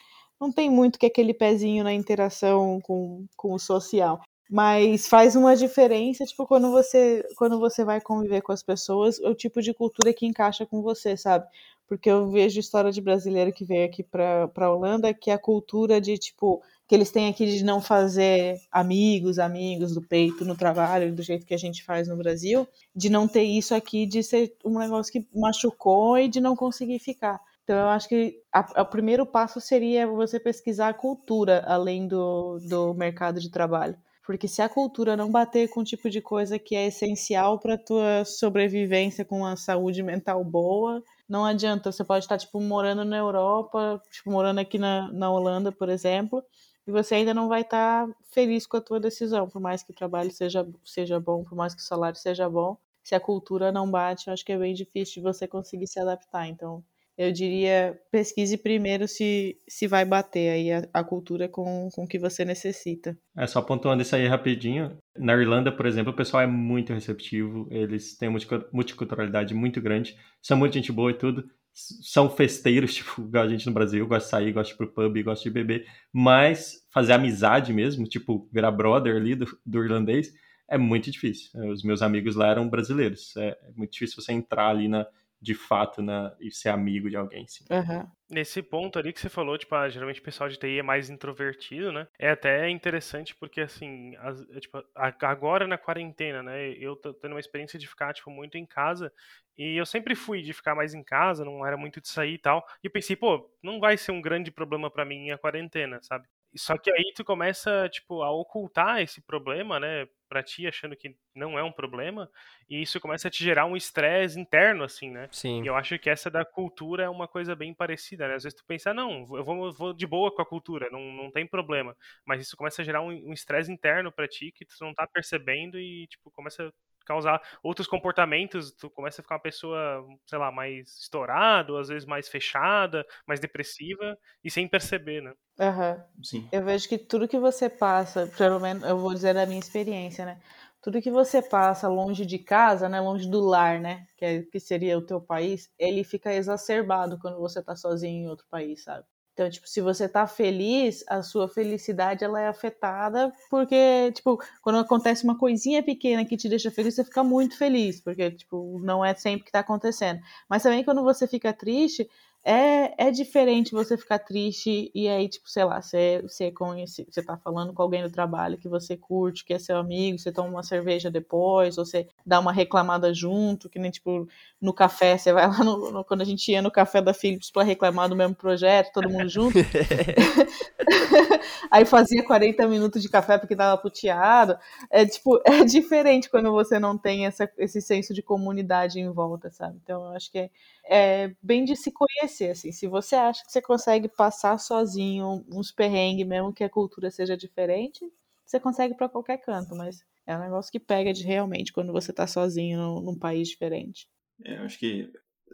não tem muito que aquele pezinho na interação com, com o social. Mas faz uma diferença, tipo, quando você, quando você vai conviver com as pessoas, o tipo de cultura que encaixa com você, sabe? porque eu vejo história de brasileiro que veio aqui para a Holanda, que a cultura de, tipo, que eles têm aqui de não fazer amigos, amigos do peito no trabalho, do jeito que a gente faz no Brasil, de não ter isso aqui, de ser um negócio que machucou e de não conseguir ficar. Então, eu acho que o primeiro passo seria você pesquisar a cultura além do, do mercado de trabalho. Porque se a cultura não bater com o tipo de coisa que é essencial para tua sobrevivência com uma saúde mental boa, não adianta. Você pode estar, tipo, morando na Europa, tipo, morando aqui na, na Holanda, por exemplo, e você ainda não vai estar feliz com a tua decisão, por mais que o trabalho seja, seja bom, por mais que o salário seja bom. Se a cultura não bate, eu acho que é bem difícil de você conseguir se adaptar. Então, eu diria, pesquise primeiro se, se vai bater aí a, a cultura com, o que você necessita. É, só pontuando isso aí rapidinho. Na Irlanda, por exemplo, o pessoal é muito receptivo, eles têm uma multiculturalidade muito grande, são muito gente boa e tudo, são festeiros, tipo, a gente no Brasil, gosta de sair, gosta de ir pro pub, gosta de beber, mas fazer amizade mesmo, tipo, virar brother ali do, do irlandês, é muito difícil. Os meus amigos lá eram brasileiros, é, é muito difícil você entrar ali na de fato na, e ser amigo de alguém, sim. Uhum. Nesse ponto ali que você falou, tipo, ah, geralmente o pessoal de TI é mais introvertido, né? É até interessante porque, assim, as, é, tipo, agora na quarentena, né? Eu tô tendo uma experiência de ficar, tipo, muito em casa e eu sempre fui de ficar mais em casa, não era muito de sair e tal. E pensei, pô, não vai ser um grande problema para mim a quarentena, sabe? Só que aí tu começa, tipo, a ocultar esse problema, né, pra ti, achando que não é um problema, e isso começa a te gerar um estresse interno, assim, né? Sim. E eu acho que essa da cultura é uma coisa bem parecida, né? Às vezes tu pensa, não, eu vou, vou de boa com a cultura, não, não tem problema. Mas isso começa a gerar um estresse um interno pra ti que tu não tá percebendo e, tipo, começa causar outros comportamentos, tu começa a ficar uma pessoa, sei lá, mais estourada, ou às vezes mais fechada, mais depressiva, e sem perceber, né? Uhum. Sim. Eu vejo que tudo que você passa, pelo menos eu vou dizer da minha experiência, né? Tudo que você passa longe de casa, né, longe do lar, né, que, é, que seria o teu país, ele fica exacerbado quando você tá sozinho em outro país, sabe? Então, tipo, se você tá feliz, a sua felicidade ela é afetada porque, tipo, quando acontece uma coisinha pequena que te deixa feliz, você fica muito feliz, porque, tipo, não é sempre que tá acontecendo. Mas também quando você fica triste, é, é diferente você ficar triste e aí, tipo, sei lá, você, você, conhece, você tá falando com alguém do trabalho que você curte, que é seu amigo, você toma uma cerveja depois, ou você dá uma reclamada junto, que nem, tipo, no café, você vai lá no, no, quando a gente ia no café da Philips para reclamar do mesmo projeto, todo mundo junto. aí fazia 40 minutos de café porque tava puteado. É, tipo, é diferente quando você não tem essa, esse senso de comunidade em volta, sabe? Então, eu acho que é, é bem de se conhecer, assim. Se você acha que você consegue passar sozinho uns perrengues, mesmo que a cultura seja diferente, você consegue para qualquer canto, mas é um negócio que pega de realmente quando você tá sozinho num, num país diferente. É, eu acho que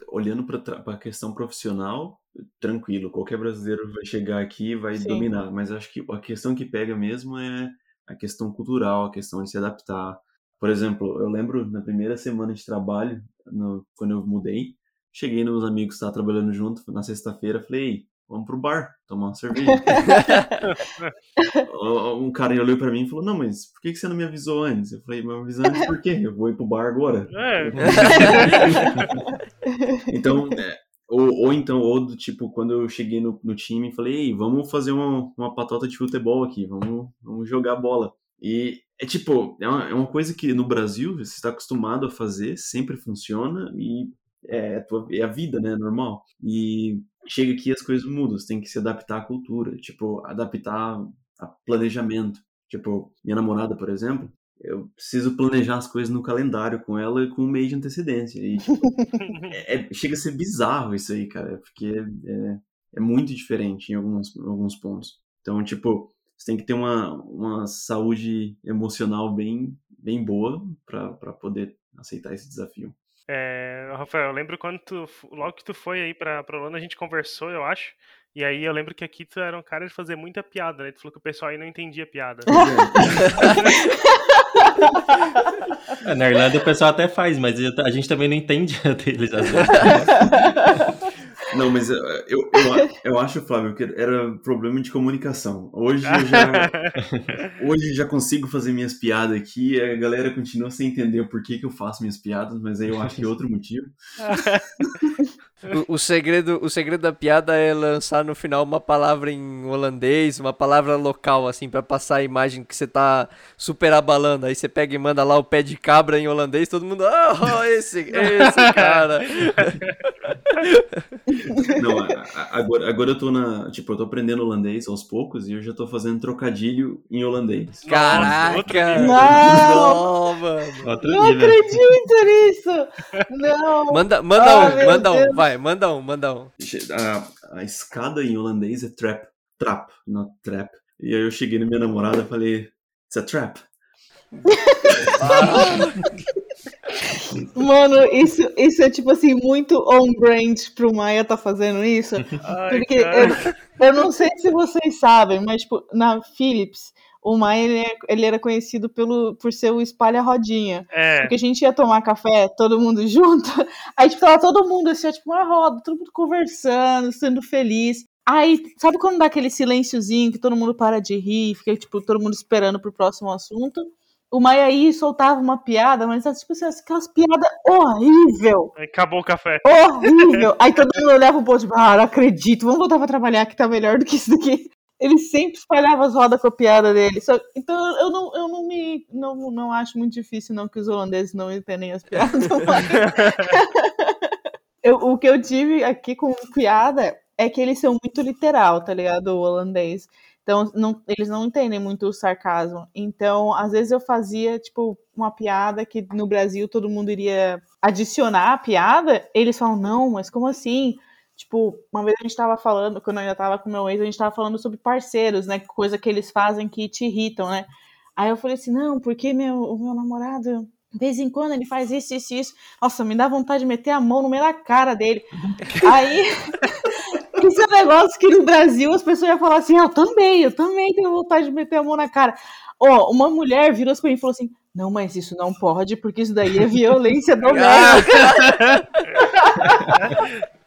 olhando para a questão profissional, tranquilo, qualquer brasileiro vai chegar aqui e vai Sim. dominar, mas acho que a questão que pega mesmo é a questão cultural, a questão de se adaptar. Por exemplo, eu lembro na primeira semana de trabalho, no, quando eu mudei, cheguei nos amigos que estavam trabalhando junto na sexta-feira, falei, vamos pro bar, tomar uma cerveja. um cara olhou para mim e falou, não, mas por que você não me avisou antes? Eu falei, me avisou antes por quê? Eu vou ir pro bar agora. É. então, é, ou, ou então, ou do tipo, quando eu cheguei no, no time, falei, Ei, vamos fazer uma, uma patota de futebol aqui, vamos, vamos jogar bola. E é tipo, é uma, é uma coisa que no Brasil você está acostumado a fazer, sempre funciona e é, a, tua, é a vida, né, normal. E chega aqui as coisas mudam, você tem que se adaptar à cultura, tipo, adaptar a planejamento. Tipo, minha namorada, por exemplo, eu preciso planejar as coisas no calendário com ela com um mês de antecedência. E, tipo, é, é, chega a ser bizarro isso aí, cara, porque é, é muito diferente em alguns, em alguns pontos. Então, tipo, você tem que ter uma, uma saúde emocional bem, bem boa para poder aceitar esse desafio. É, Rafael, eu lembro quando tu, logo que tu foi aí pra, pra Holanda, a gente conversou, eu acho. E aí eu lembro que aqui tu era um cara de fazer muita piada, né? Tu falou que o pessoal aí não entendia piada. é, na Irlanda o pessoal até faz, mas a gente também não entende a deles às vezes. Não, mas eu, eu, eu, eu, acho, Flávio, que era problema de comunicação. Hoje eu já, hoje já consigo fazer minhas piadas aqui, a galera continua sem entender por que, que eu faço minhas piadas, mas aí eu acho que é outro motivo. O, o, segredo, o segredo da piada é lançar no final uma palavra em holandês, uma palavra local, assim, para passar a imagem que você tá super abalando. Aí você pega e manda lá o pé de cabra em holandês, todo mundo, oh, esse, esse cara. Não, agora, agora eu tô na. Tipo, eu tô aprendendo holandês aos poucos e eu já tô fazendo trocadilho em holandês. Caraca! Não, não, mano. não acredito nisso! Não! Manda, manda oh, um, manda Deus. um, vai, manda um, manda um. A, a escada em holandês é trap. Trap, not trap. E aí eu cheguei na minha namorada e falei, it's a trap. Ah. Mano, isso, isso é tipo assim, muito on-brand pro Maia tá fazendo isso. Ai, porque eu, eu, não sei se vocês sabem, mas tipo, na Philips, o Maia ele, é, ele, era conhecido pelo, por ser o espalha-rodinha. É. Porque a gente ia tomar café, todo mundo junto. Aí, tipo, tava todo mundo assim, tipo, uma roda, todo mundo conversando, sendo feliz. Aí, sabe quando dá aquele silênciozinho que todo mundo para de rir, fica, tipo, todo mundo esperando pro próximo assunto? o Maiaí soltava uma piada, mas tipo assim, aquelas piadas horrível. Aí acabou o café. Horrível. Aí todo mundo olhava um pouco tipo, ah, não acredito, vamos voltar pra trabalhar que tá melhor do que isso daqui. Ele sempre espalhava as rodas com a piada dele. Só, então eu não, eu não me. Não, não acho muito difícil, não, que os holandeses não entendem as piadas. eu, o que eu tive aqui com piada é que eles são muito literal, tá ligado? O holandês. Então, não, eles não entendem muito o sarcasmo. Então, às vezes eu fazia, tipo, uma piada que no Brasil todo mundo iria adicionar a piada. Eles falam, não, mas como assim? Tipo, uma vez a gente tava falando, quando eu ainda tava com meu ex, a gente tava falando sobre parceiros, né? Coisa que eles fazem que te irritam, né? Aí eu falei assim, não, porque meu, o meu namorado, de vez em quando, ele faz isso, isso, isso. Nossa, me dá vontade de meter a mão no meio da cara dele. Aí Isso é um negócio que no Brasil as pessoas iam falar assim: ah, eu também, eu também tenho vontade de meter a mão na cara. Ó, oh, uma mulher virou pra mim e falou assim: não, mas isso não pode, porque isso daí é violência doméstica.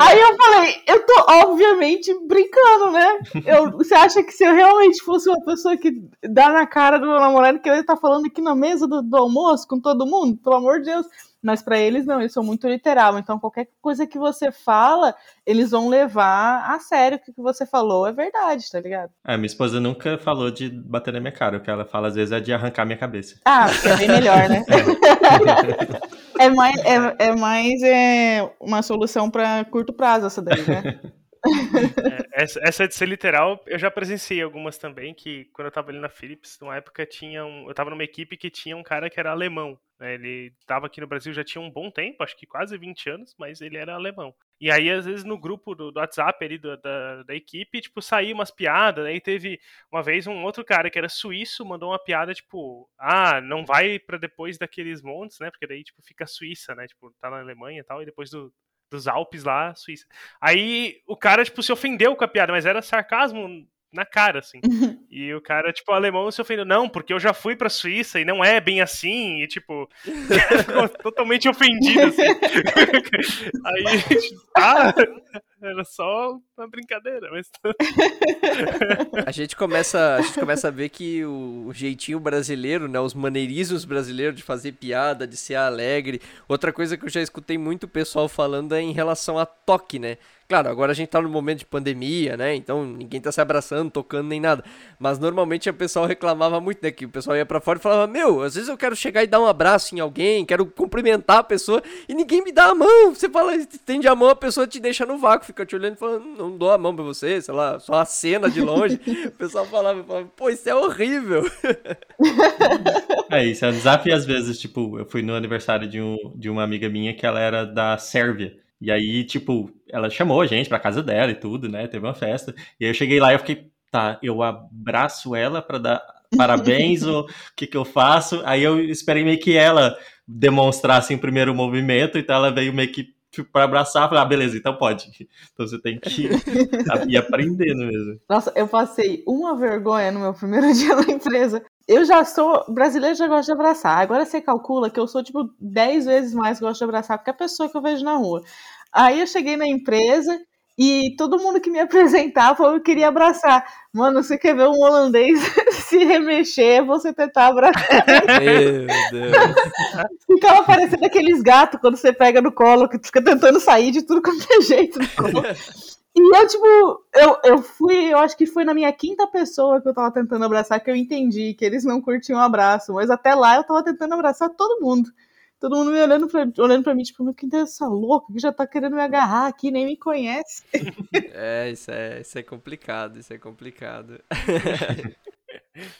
Aí eu falei, eu tô obviamente brincando, né? Eu, você acha que se eu realmente fosse uma pessoa que dá na cara do meu namorado que ele estar tá falando aqui na mesa do, do almoço com todo mundo? Pelo amor de Deus. Mas para eles não, eles são muito literal. Então qualquer coisa que você fala, eles vão levar a sério que o que você falou é verdade, tá ligado? É, minha esposa nunca falou de bater na minha cara. O que ela fala às vezes é de arrancar minha cabeça. Ah, é bem melhor, né? é mais, é, é mais é, uma solução para curto prazo essa daí, né? É, essa, essa, de ser literal, eu já presenciei algumas também, que quando eu tava ali na Philips, numa época tinha um, eu tava numa equipe que tinha um cara que era alemão, né, ele tava aqui no Brasil já tinha um bom tempo, acho que quase 20 anos, mas ele era alemão. E aí, às vezes, no grupo do, do WhatsApp ali do, da, da equipe, tipo, saía umas piadas, aí teve uma vez um outro cara que era suíço, mandou uma piada, tipo, ah, não vai para depois daqueles montes, né, porque daí, tipo, fica a Suíça, né, tipo, tá na Alemanha e tal, e depois do, dos Alpes lá, Suíça. Aí o cara, tipo, se ofendeu com a piada, mas era sarcasmo na cara, assim. E o cara, tipo, o alemão se ofendeu. Não, porque eu já fui pra Suíça e não é bem assim. E, tipo, ficou totalmente ofendido, assim. Aí, tá, era só uma brincadeira, mas... a gente começa a gente começa a ver que o, o jeitinho brasileiro, né, os maneirismos brasileiros de fazer piada, de ser alegre. Outra coisa que eu já escutei muito pessoal falando é em relação a toque, né? Claro, agora a gente tá no momento de pandemia, né? Então ninguém tá se abraçando, tocando nem nada. Mas normalmente o pessoal reclamava muito, né? Que o pessoal ia para fora e falava: Meu, às vezes eu quero chegar e dar um abraço em alguém, quero cumprimentar a pessoa e ninguém me dá a mão. Você fala, estende a mão, a pessoa te deixa no vácuo, fica te olhando e falando: Não dou a mão pra você, sei lá, só a cena de longe. o pessoal falava, Pô, isso é horrível. É isso, é um desafio às vezes. Tipo, eu fui no aniversário de, um, de uma amiga minha que ela era da Sérvia. E aí, tipo, ela chamou a gente pra casa dela e tudo, né? Teve uma festa. E aí eu cheguei lá e eu fiquei, tá, eu abraço ela para dar parabéns, ou o que que eu faço? Aí eu esperei meio que ela demonstrasse o primeiro movimento, então ela veio meio que tipo, para abraçar, falei, ah, beleza, então pode. Então você tem que ir aprendendo mesmo. Nossa, eu passei uma vergonha no meu primeiro dia na empresa. Eu já sou brasileiro, já gosto de abraçar. Agora você calcula que eu sou, tipo, 10 vezes mais gosto de abraçar qualquer pessoa que eu vejo na rua. Aí eu cheguei na empresa e todo mundo que me apresentava falou que queria abraçar. Mano, você quer ver um holandês se remexer, você tentar abraçar. Meu Deus. Ficava parecendo aqueles gatos quando você pega no colo, que fica tentando sair de tudo quanto é jeito no colo. E eu, tipo, eu, eu fui, eu acho que foi na minha quinta pessoa que eu tava tentando abraçar que eu entendi que eles não curtiam abraço, mas até lá eu tava tentando abraçar todo mundo. Todo mundo me olhando pra, olhando pra mim, tipo, meu, quem é essa louca que já tá querendo me agarrar aqui, nem me conhece. É, isso é, isso é complicado, isso é complicado.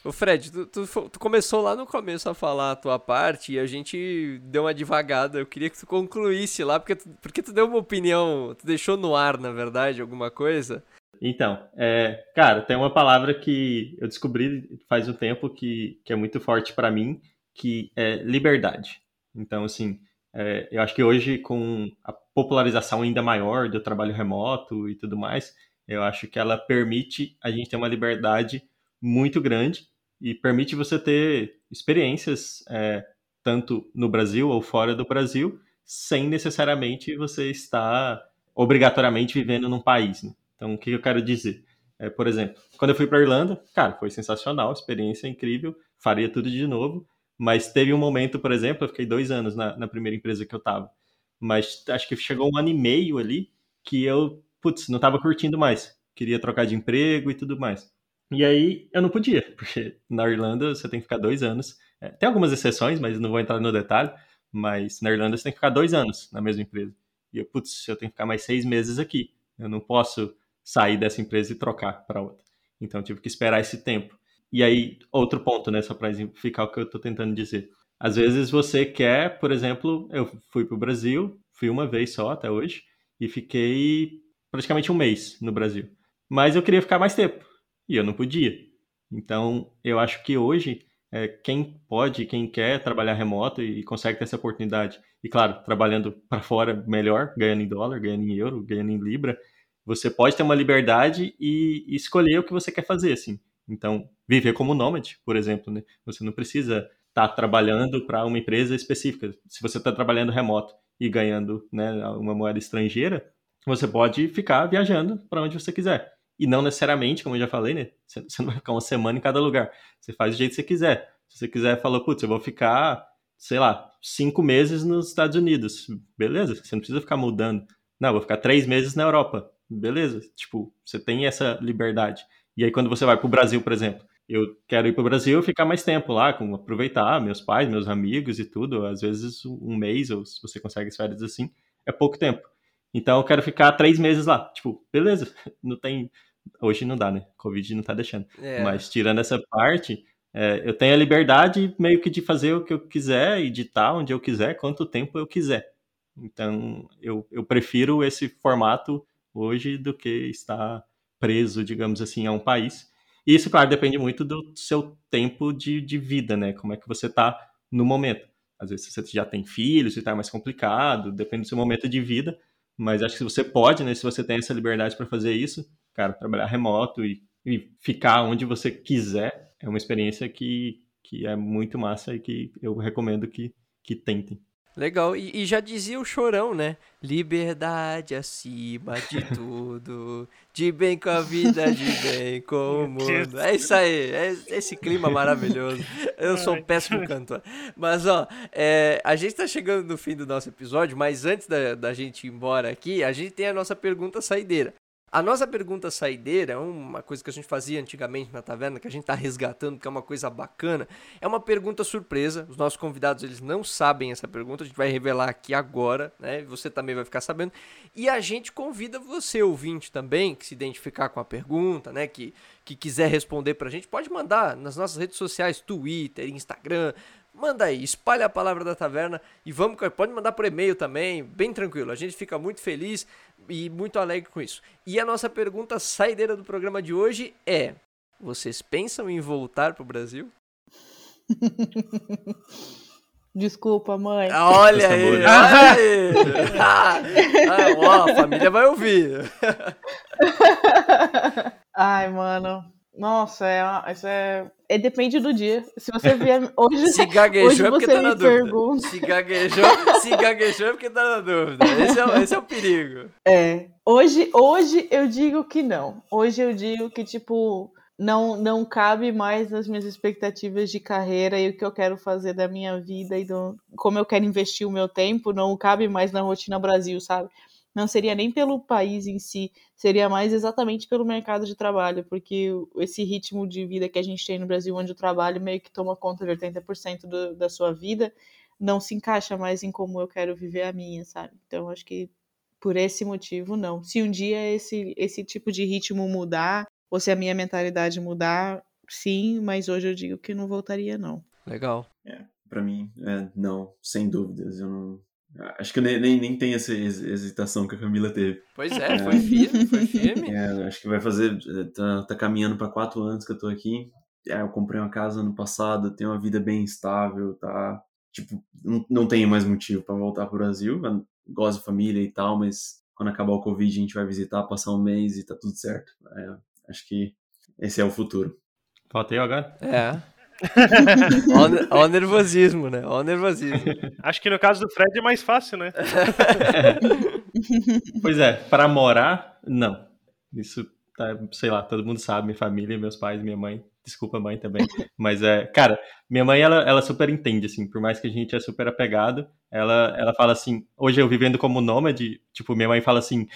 O Fred, tu, tu, tu, começou lá no começo a falar a tua parte e a gente deu uma devagada. Eu queria que tu concluísse lá, porque tu, porque tu deu uma opinião, tu deixou no ar, na verdade, alguma coisa. Então, é, cara, tem uma palavra que eu descobri faz um tempo que, que é muito forte para mim, que é liberdade. Então, assim, é, eu acho que hoje, com a popularização ainda maior do trabalho remoto e tudo mais, eu acho que ela permite a gente ter uma liberdade muito grande e permite você ter experiências é, tanto no Brasil ou fora do Brasil, sem necessariamente você estar obrigatoriamente vivendo num país. Né? Então, o que eu quero dizer? É, por exemplo, quando eu fui para Irlanda, cara, foi sensacional, experiência incrível, faria tudo de novo, mas teve um momento, por exemplo, eu fiquei dois anos na, na primeira empresa que eu estava, mas acho que chegou um ano e meio ali que eu, putz, não estava curtindo mais. Queria trocar de emprego e tudo mais. E aí eu não podia, porque na Irlanda você tem que ficar dois anos. É, tem algumas exceções, mas não vou entrar no detalhe. Mas na Irlanda você tem que ficar dois anos na mesma empresa. E eu, putz, eu tenho que ficar mais seis meses aqui. Eu não posso sair dessa empresa e trocar para outra. Então eu tive que esperar esse tempo. E aí, outro ponto, né, só para exemplificar o que eu estou tentando dizer. Às vezes você quer, por exemplo, eu fui para o Brasil, fui uma vez só até hoje, e fiquei praticamente um mês no Brasil. Mas eu queria ficar mais tempo, e eu não podia. Então, eu acho que hoje, é, quem pode, quem quer trabalhar remoto e consegue ter essa oportunidade, e claro, trabalhando para fora melhor, ganhando em dólar, ganhando em euro, ganhando em libra, você pode ter uma liberdade e escolher o que você quer fazer, assim. Então, viver como nômade, por exemplo, né? Você não precisa estar tá trabalhando para uma empresa específica. Se você está trabalhando remoto e ganhando né, uma moeda estrangeira, você pode ficar viajando para onde você quiser. E não necessariamente, como eu já falei, né? Você não vai ficar uma semana em cada lugar. Você faz do jeito que você quiser. Se você quiser, falou, putz, eu vou ficar, sei lá, cinco meses nos Estados Unidos. Beleza, você não precisa ficar mudando. Não, eu vou ficar três meses na Europa. Beleza, tipo, você tem essa liberdade. E aí, quando você vai para o Brasil, por exemplo, eu quero ir para o Brasil e ficar mais tempo lá, com, aproveitar meus pais, meus amigos e tudo. Às vezes, um mês, ou se você consegue as férias assim, é pouco tempo. Então, eu quero ficar três meses lá. Tipo, beleza, não tem. Hoje não dá, né? Covid não tá deixando. É. Mas, tirando essa parte, é, eu tenho a liberdade meio que de fazer o que eu quiser e de estar onde eu quiser, quanto tempo eu quiser. Então, eu, eu prefiro esse formato hoje do que estar preso, digamos assim, a um país. E isso, claro, depende muito do seu tempo de, de vida, né? Como é que você está no momento. Às vezes você já tem filhos, está mais complicado, depende do seu momento de vida. Mas acho que se você pode, né? Se você tem essa liberdade para fazer isso, cara, trabalhar remoto e, e ficar onde você quiser é uma experiência que, que é muito massa e que eu recomendo que, que tentem. Legal, e, e, já dizia o chorão, né? Liberdade acima de tudo, de bem com a vida, de bem com o mundo. É isso aí, é esse clima maravilhoso. Eu sou um péssimo cantor. Mas, ó, é, a gente tá chegando no fim do nosso episódio, mas antes da, da gente ir embora aqui, a gente tem a nossa pergunta saideira. A nossa pergunta saideira, uma coisa que a gente fazia antigamente na taverna, que a gente está resgatando, que é uma coisa bacana, é uma pergunta surpresa. Os nossos convidados eles não sabem essa pergunta, a gente vai revelar aqui agora, né? Você também vai ficar sabendo. E a gente convida você, ouvinte, também, que se identificar com a pergunta, né? Que, que quiser responder para a gente, pode mandar nas nossas redes sociais, Twitter, Instagram, manda aí, espalha a palavra da taverna e vamos, pode mandar por e-mail também, bem tranquilo. A gente fica muito feliz e muito alegre com isso. E a nossa pergunta saideira do programa de hoje é: vocês pensam em voltar pro Brasil? Desculpa, mãe. Olha aí, olha aí. ah, ó, a família vai ouvir. Ai, mano. Nossa, é, isso é, é. Depende do dia. Se você vier. Hoje, se gaguejou hoje é porque tá na dúvida. Se gaguejou, se gaguejou é porque tá na dúvida. Esse é, esse é o perigo. É. Hoje, hoje eu digo que não. Hoje eu digo que, tipo, não, não cabe mais nas minhas expectativas de carreira e o que eu quero fazer da minha vida e do, como eu quero investir o meu tempo, não cabe mais na rotina Brasil, sabe? Não seria nem pelo país em si, seria mais exatamente pelo mercado de trabalho, porque esse ritmo de vida que a gente tem no Brasil, onde o trabalho meio que toma conta de 80% do, da sua vida, não se encaixa mais em como eu quero viver a minha, sabe? Então, acho que por esse motivo, não. Se um dia esse, esse tipo de ritmo mudar, ou se a minha mentalidade mudar, sim, mas hoje eu digo que não voltaria, não. Legal. É, para mim, é, não, sem dúvidas. Eu não, Acho que eu nem, nem, nem tem essa hesitação que a Camila teve. Pois é, foi firme, foi firme. É, acho que vai fazer. Tá, tá caminhando para quatro anos que eu tô aqui. É, eu comprei uma casa ano passado, tenho uma vida bem estável, tá? Tipo, não, não tenho mais motivo para voltar pro Brasil. Eu gosto de família e tal, mas quando acabar o Covid a gente vai visitar, passar um mês e tá tudo certo. É, acho que esse é o futuro. Faltei agora? É. Olha o nervosismo, né? Olha o nervosismo. Acho que no caso do Fred é mais fácil, né? pois é, para morar, não. Isso, tá, sei lá, todo mundo sabe, minha família, meus pais, minha mãe. Desculpa, mãe também. Mas é, cara, minha mãe, ela, ela super entende, assim, por mais que a gente é super apegado, ela, ela fala assim, hoje eu vivendo como nômade, tipo, minha mãe fala assim,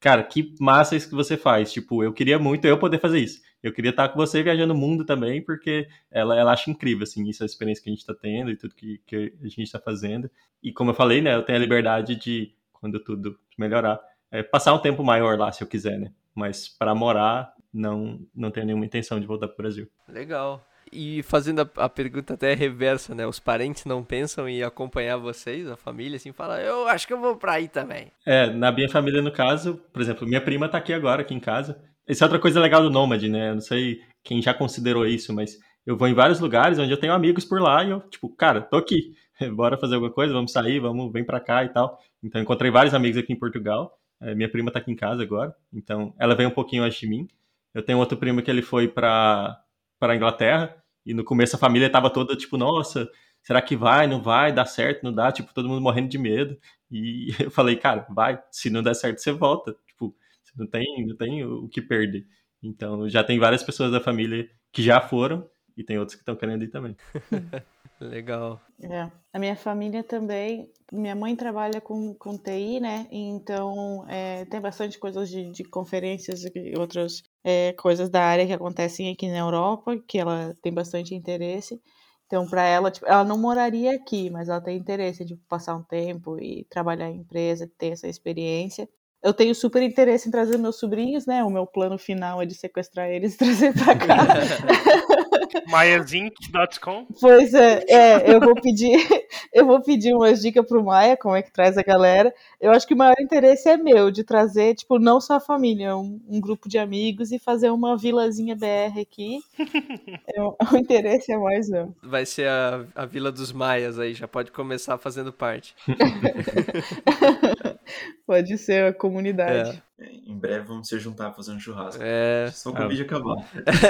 cara, que massa isso que você faz. Tipo, eu queria muito eu poder fazer isso. Eu queria estar com você viajando o mundo também, porque ela, ela acha incrível, assim, isso a experiência que a gente está tendo e tudo que, que a gente está fazendo. E como eu falei, né, eu tenho a liberdade de, quando tudo melhorar, é, passar um tempo maior lá, se eu quiser, né? Mas para morar, não, não tenho nenhuma intenção de voltar para o Brasil. Legal. E fazendo a, a, pergunta até reversa, né? Os parentes não pensam em acompanhar vocês, a família, assim, fala, eu acho que eu vou pra aí também. É, na minha família, no caso, por exemplo, minha prima tá aqui agora, aqui em casa. Essa é outra coisa legal do Nômade, né? Eu não sei quem já considerou isso, mas eu vou em vários lugares onde eu tenho amigos por lá e eu, tipo, cara, tô aqui. Bora fazer alguma coisa, vamos sair, vamos, vem pra cá e tal. Então, encontrei vários amigos aqui em Portugal. É, minha prima tá aqui em casa agora, então ela veio um pouquinho antes de mim. Eu tenho outro primo que ele foi pra, pra Inglaterra, e no começo a família tava toda tipo, nossa, será que vai, não vai, dá certo, não dá? Tipo, todo mundo morrendo de medo. E eu falei, cara, vai, se não der certo, você volta. Tipo, você não tem, não tem o que perder. Então, já tem várias pessoas da família que já foram e tem outros que estão querendo ir também. Legal. É. A minha família também, minha mãe trabalha com, com TI, né? Então é, tem bastante coisas de, de conferências e outras é, coisas da área que acontecem aqui na Europa, que ela tem bastante interesse. Então, para ela, tipo, ela não moraria aqui, mas ela tem interesse de passar um tempo e trabalhar em empresa, ter essa experiência. Eu tenho super interesse em trazer meus sobrinhos, né? O meu plano final é de sequestrar eles e trazer para cá. Maiazinc.com. Pois é, é, eu vou pedir, eu vou pedir umas dicas pro Maia, como é que traz a galera. Eu acho que o maior interesse é meu, de trazer, tipo, não só a família, um, um grupo de amigos e fazer uma vilazinha BR aqui. É, o interesse é mais meu. Vai ser a, a Vila dos Maias aí, já pode começar fazendo parte. pode ser a comunidade. É, em breve vamos se juntar fazer um churrasco. É. Só com o vídeo acabar.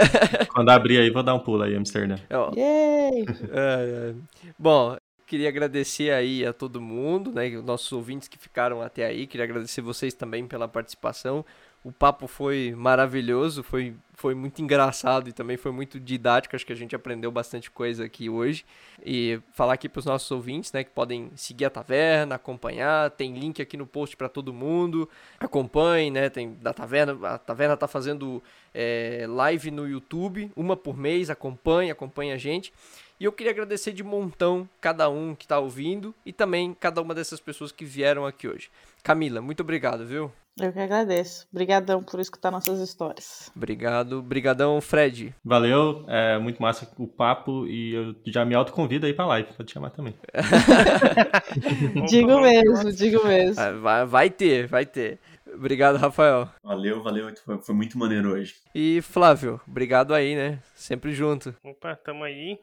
Quando abrir aí, vou dar um pulo aí, Amsterdã. Ó, Yay! É, é. Bom, queria agradecer aí a todo mundo, né, os nossos ouvintes que ficaram até aí, queria agradecer vocês também pela participação. O papo foi maravilhoso, foi, foi muito engraçado e também foi muito didático, acho que a gente aprendeu bastante coisa aqui hoje. E falar aqui para os nossos ouvintes, né, que podem seguir a taverna, acompanhar, tem link aqui no post para todo mundo. Acompanhe, né, tem da taverna, a taverna tá fazendo é, live no YouTube, uma por mês, acompanhe, acompanhe a gente. E eu queria agradecer de montão cada um que está ouvindo e também cada uma dessas pessoas que vieram aqui hoje. Camila, muito obrigado, viu? Eu que agradeço. Obrigadão por escutar nossas histórias. Obrigado. Brigadão, Fred. Valeu, é muito massa o papo e eu já me autoconvido aí pra live, pode chamar também. digo mesmo, digo mesmo. Ah, Vai, vai ter, vai ter. Obrigado, Rafael. Valeu, valeu. Foi, foi muito maneiro hoje. E Flávio, obrigado aí, né? Sempre junto. Opa, tamo aí.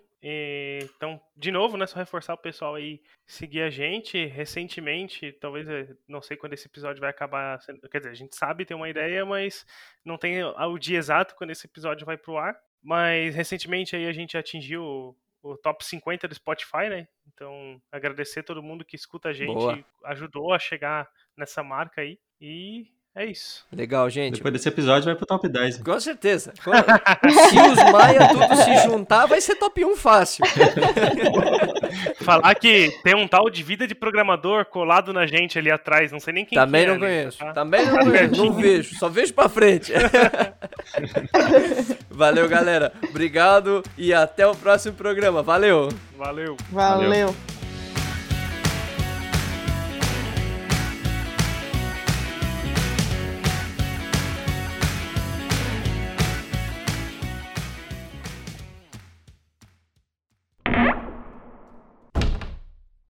Então, de novo, né, só reforçar o pessoal aí seguir a gente. Recentemente, talvez, eh, não sei quando esse episódio vai acabar, sendo- quer dizer, a gente sabe, tem uma ideia, mas não tem o dia exato quando esse episódio vai pro ar. Mas recentemente aí a gente atingiu o, top 50 do Spotify, né? Então, agradecer todo mundo que escuta a gente, Boa. ajudou a chegar nessa marca aí. E é isso. Legal, gente. Depois desse episódio vai pro top 10. Com certeza. Se os Maia tudo se juntar, vai ser top 1 fácil. Falar que tem um tal de vida de programador colado na gente ali atrás, não sei nem quem Também que é não ali, conheço. tá? Também não conheço. Não vejo. Só vejo pra frente. Valeu, galera. Obrigado e até o próximo programa. Valeu. Valeu. Valeu.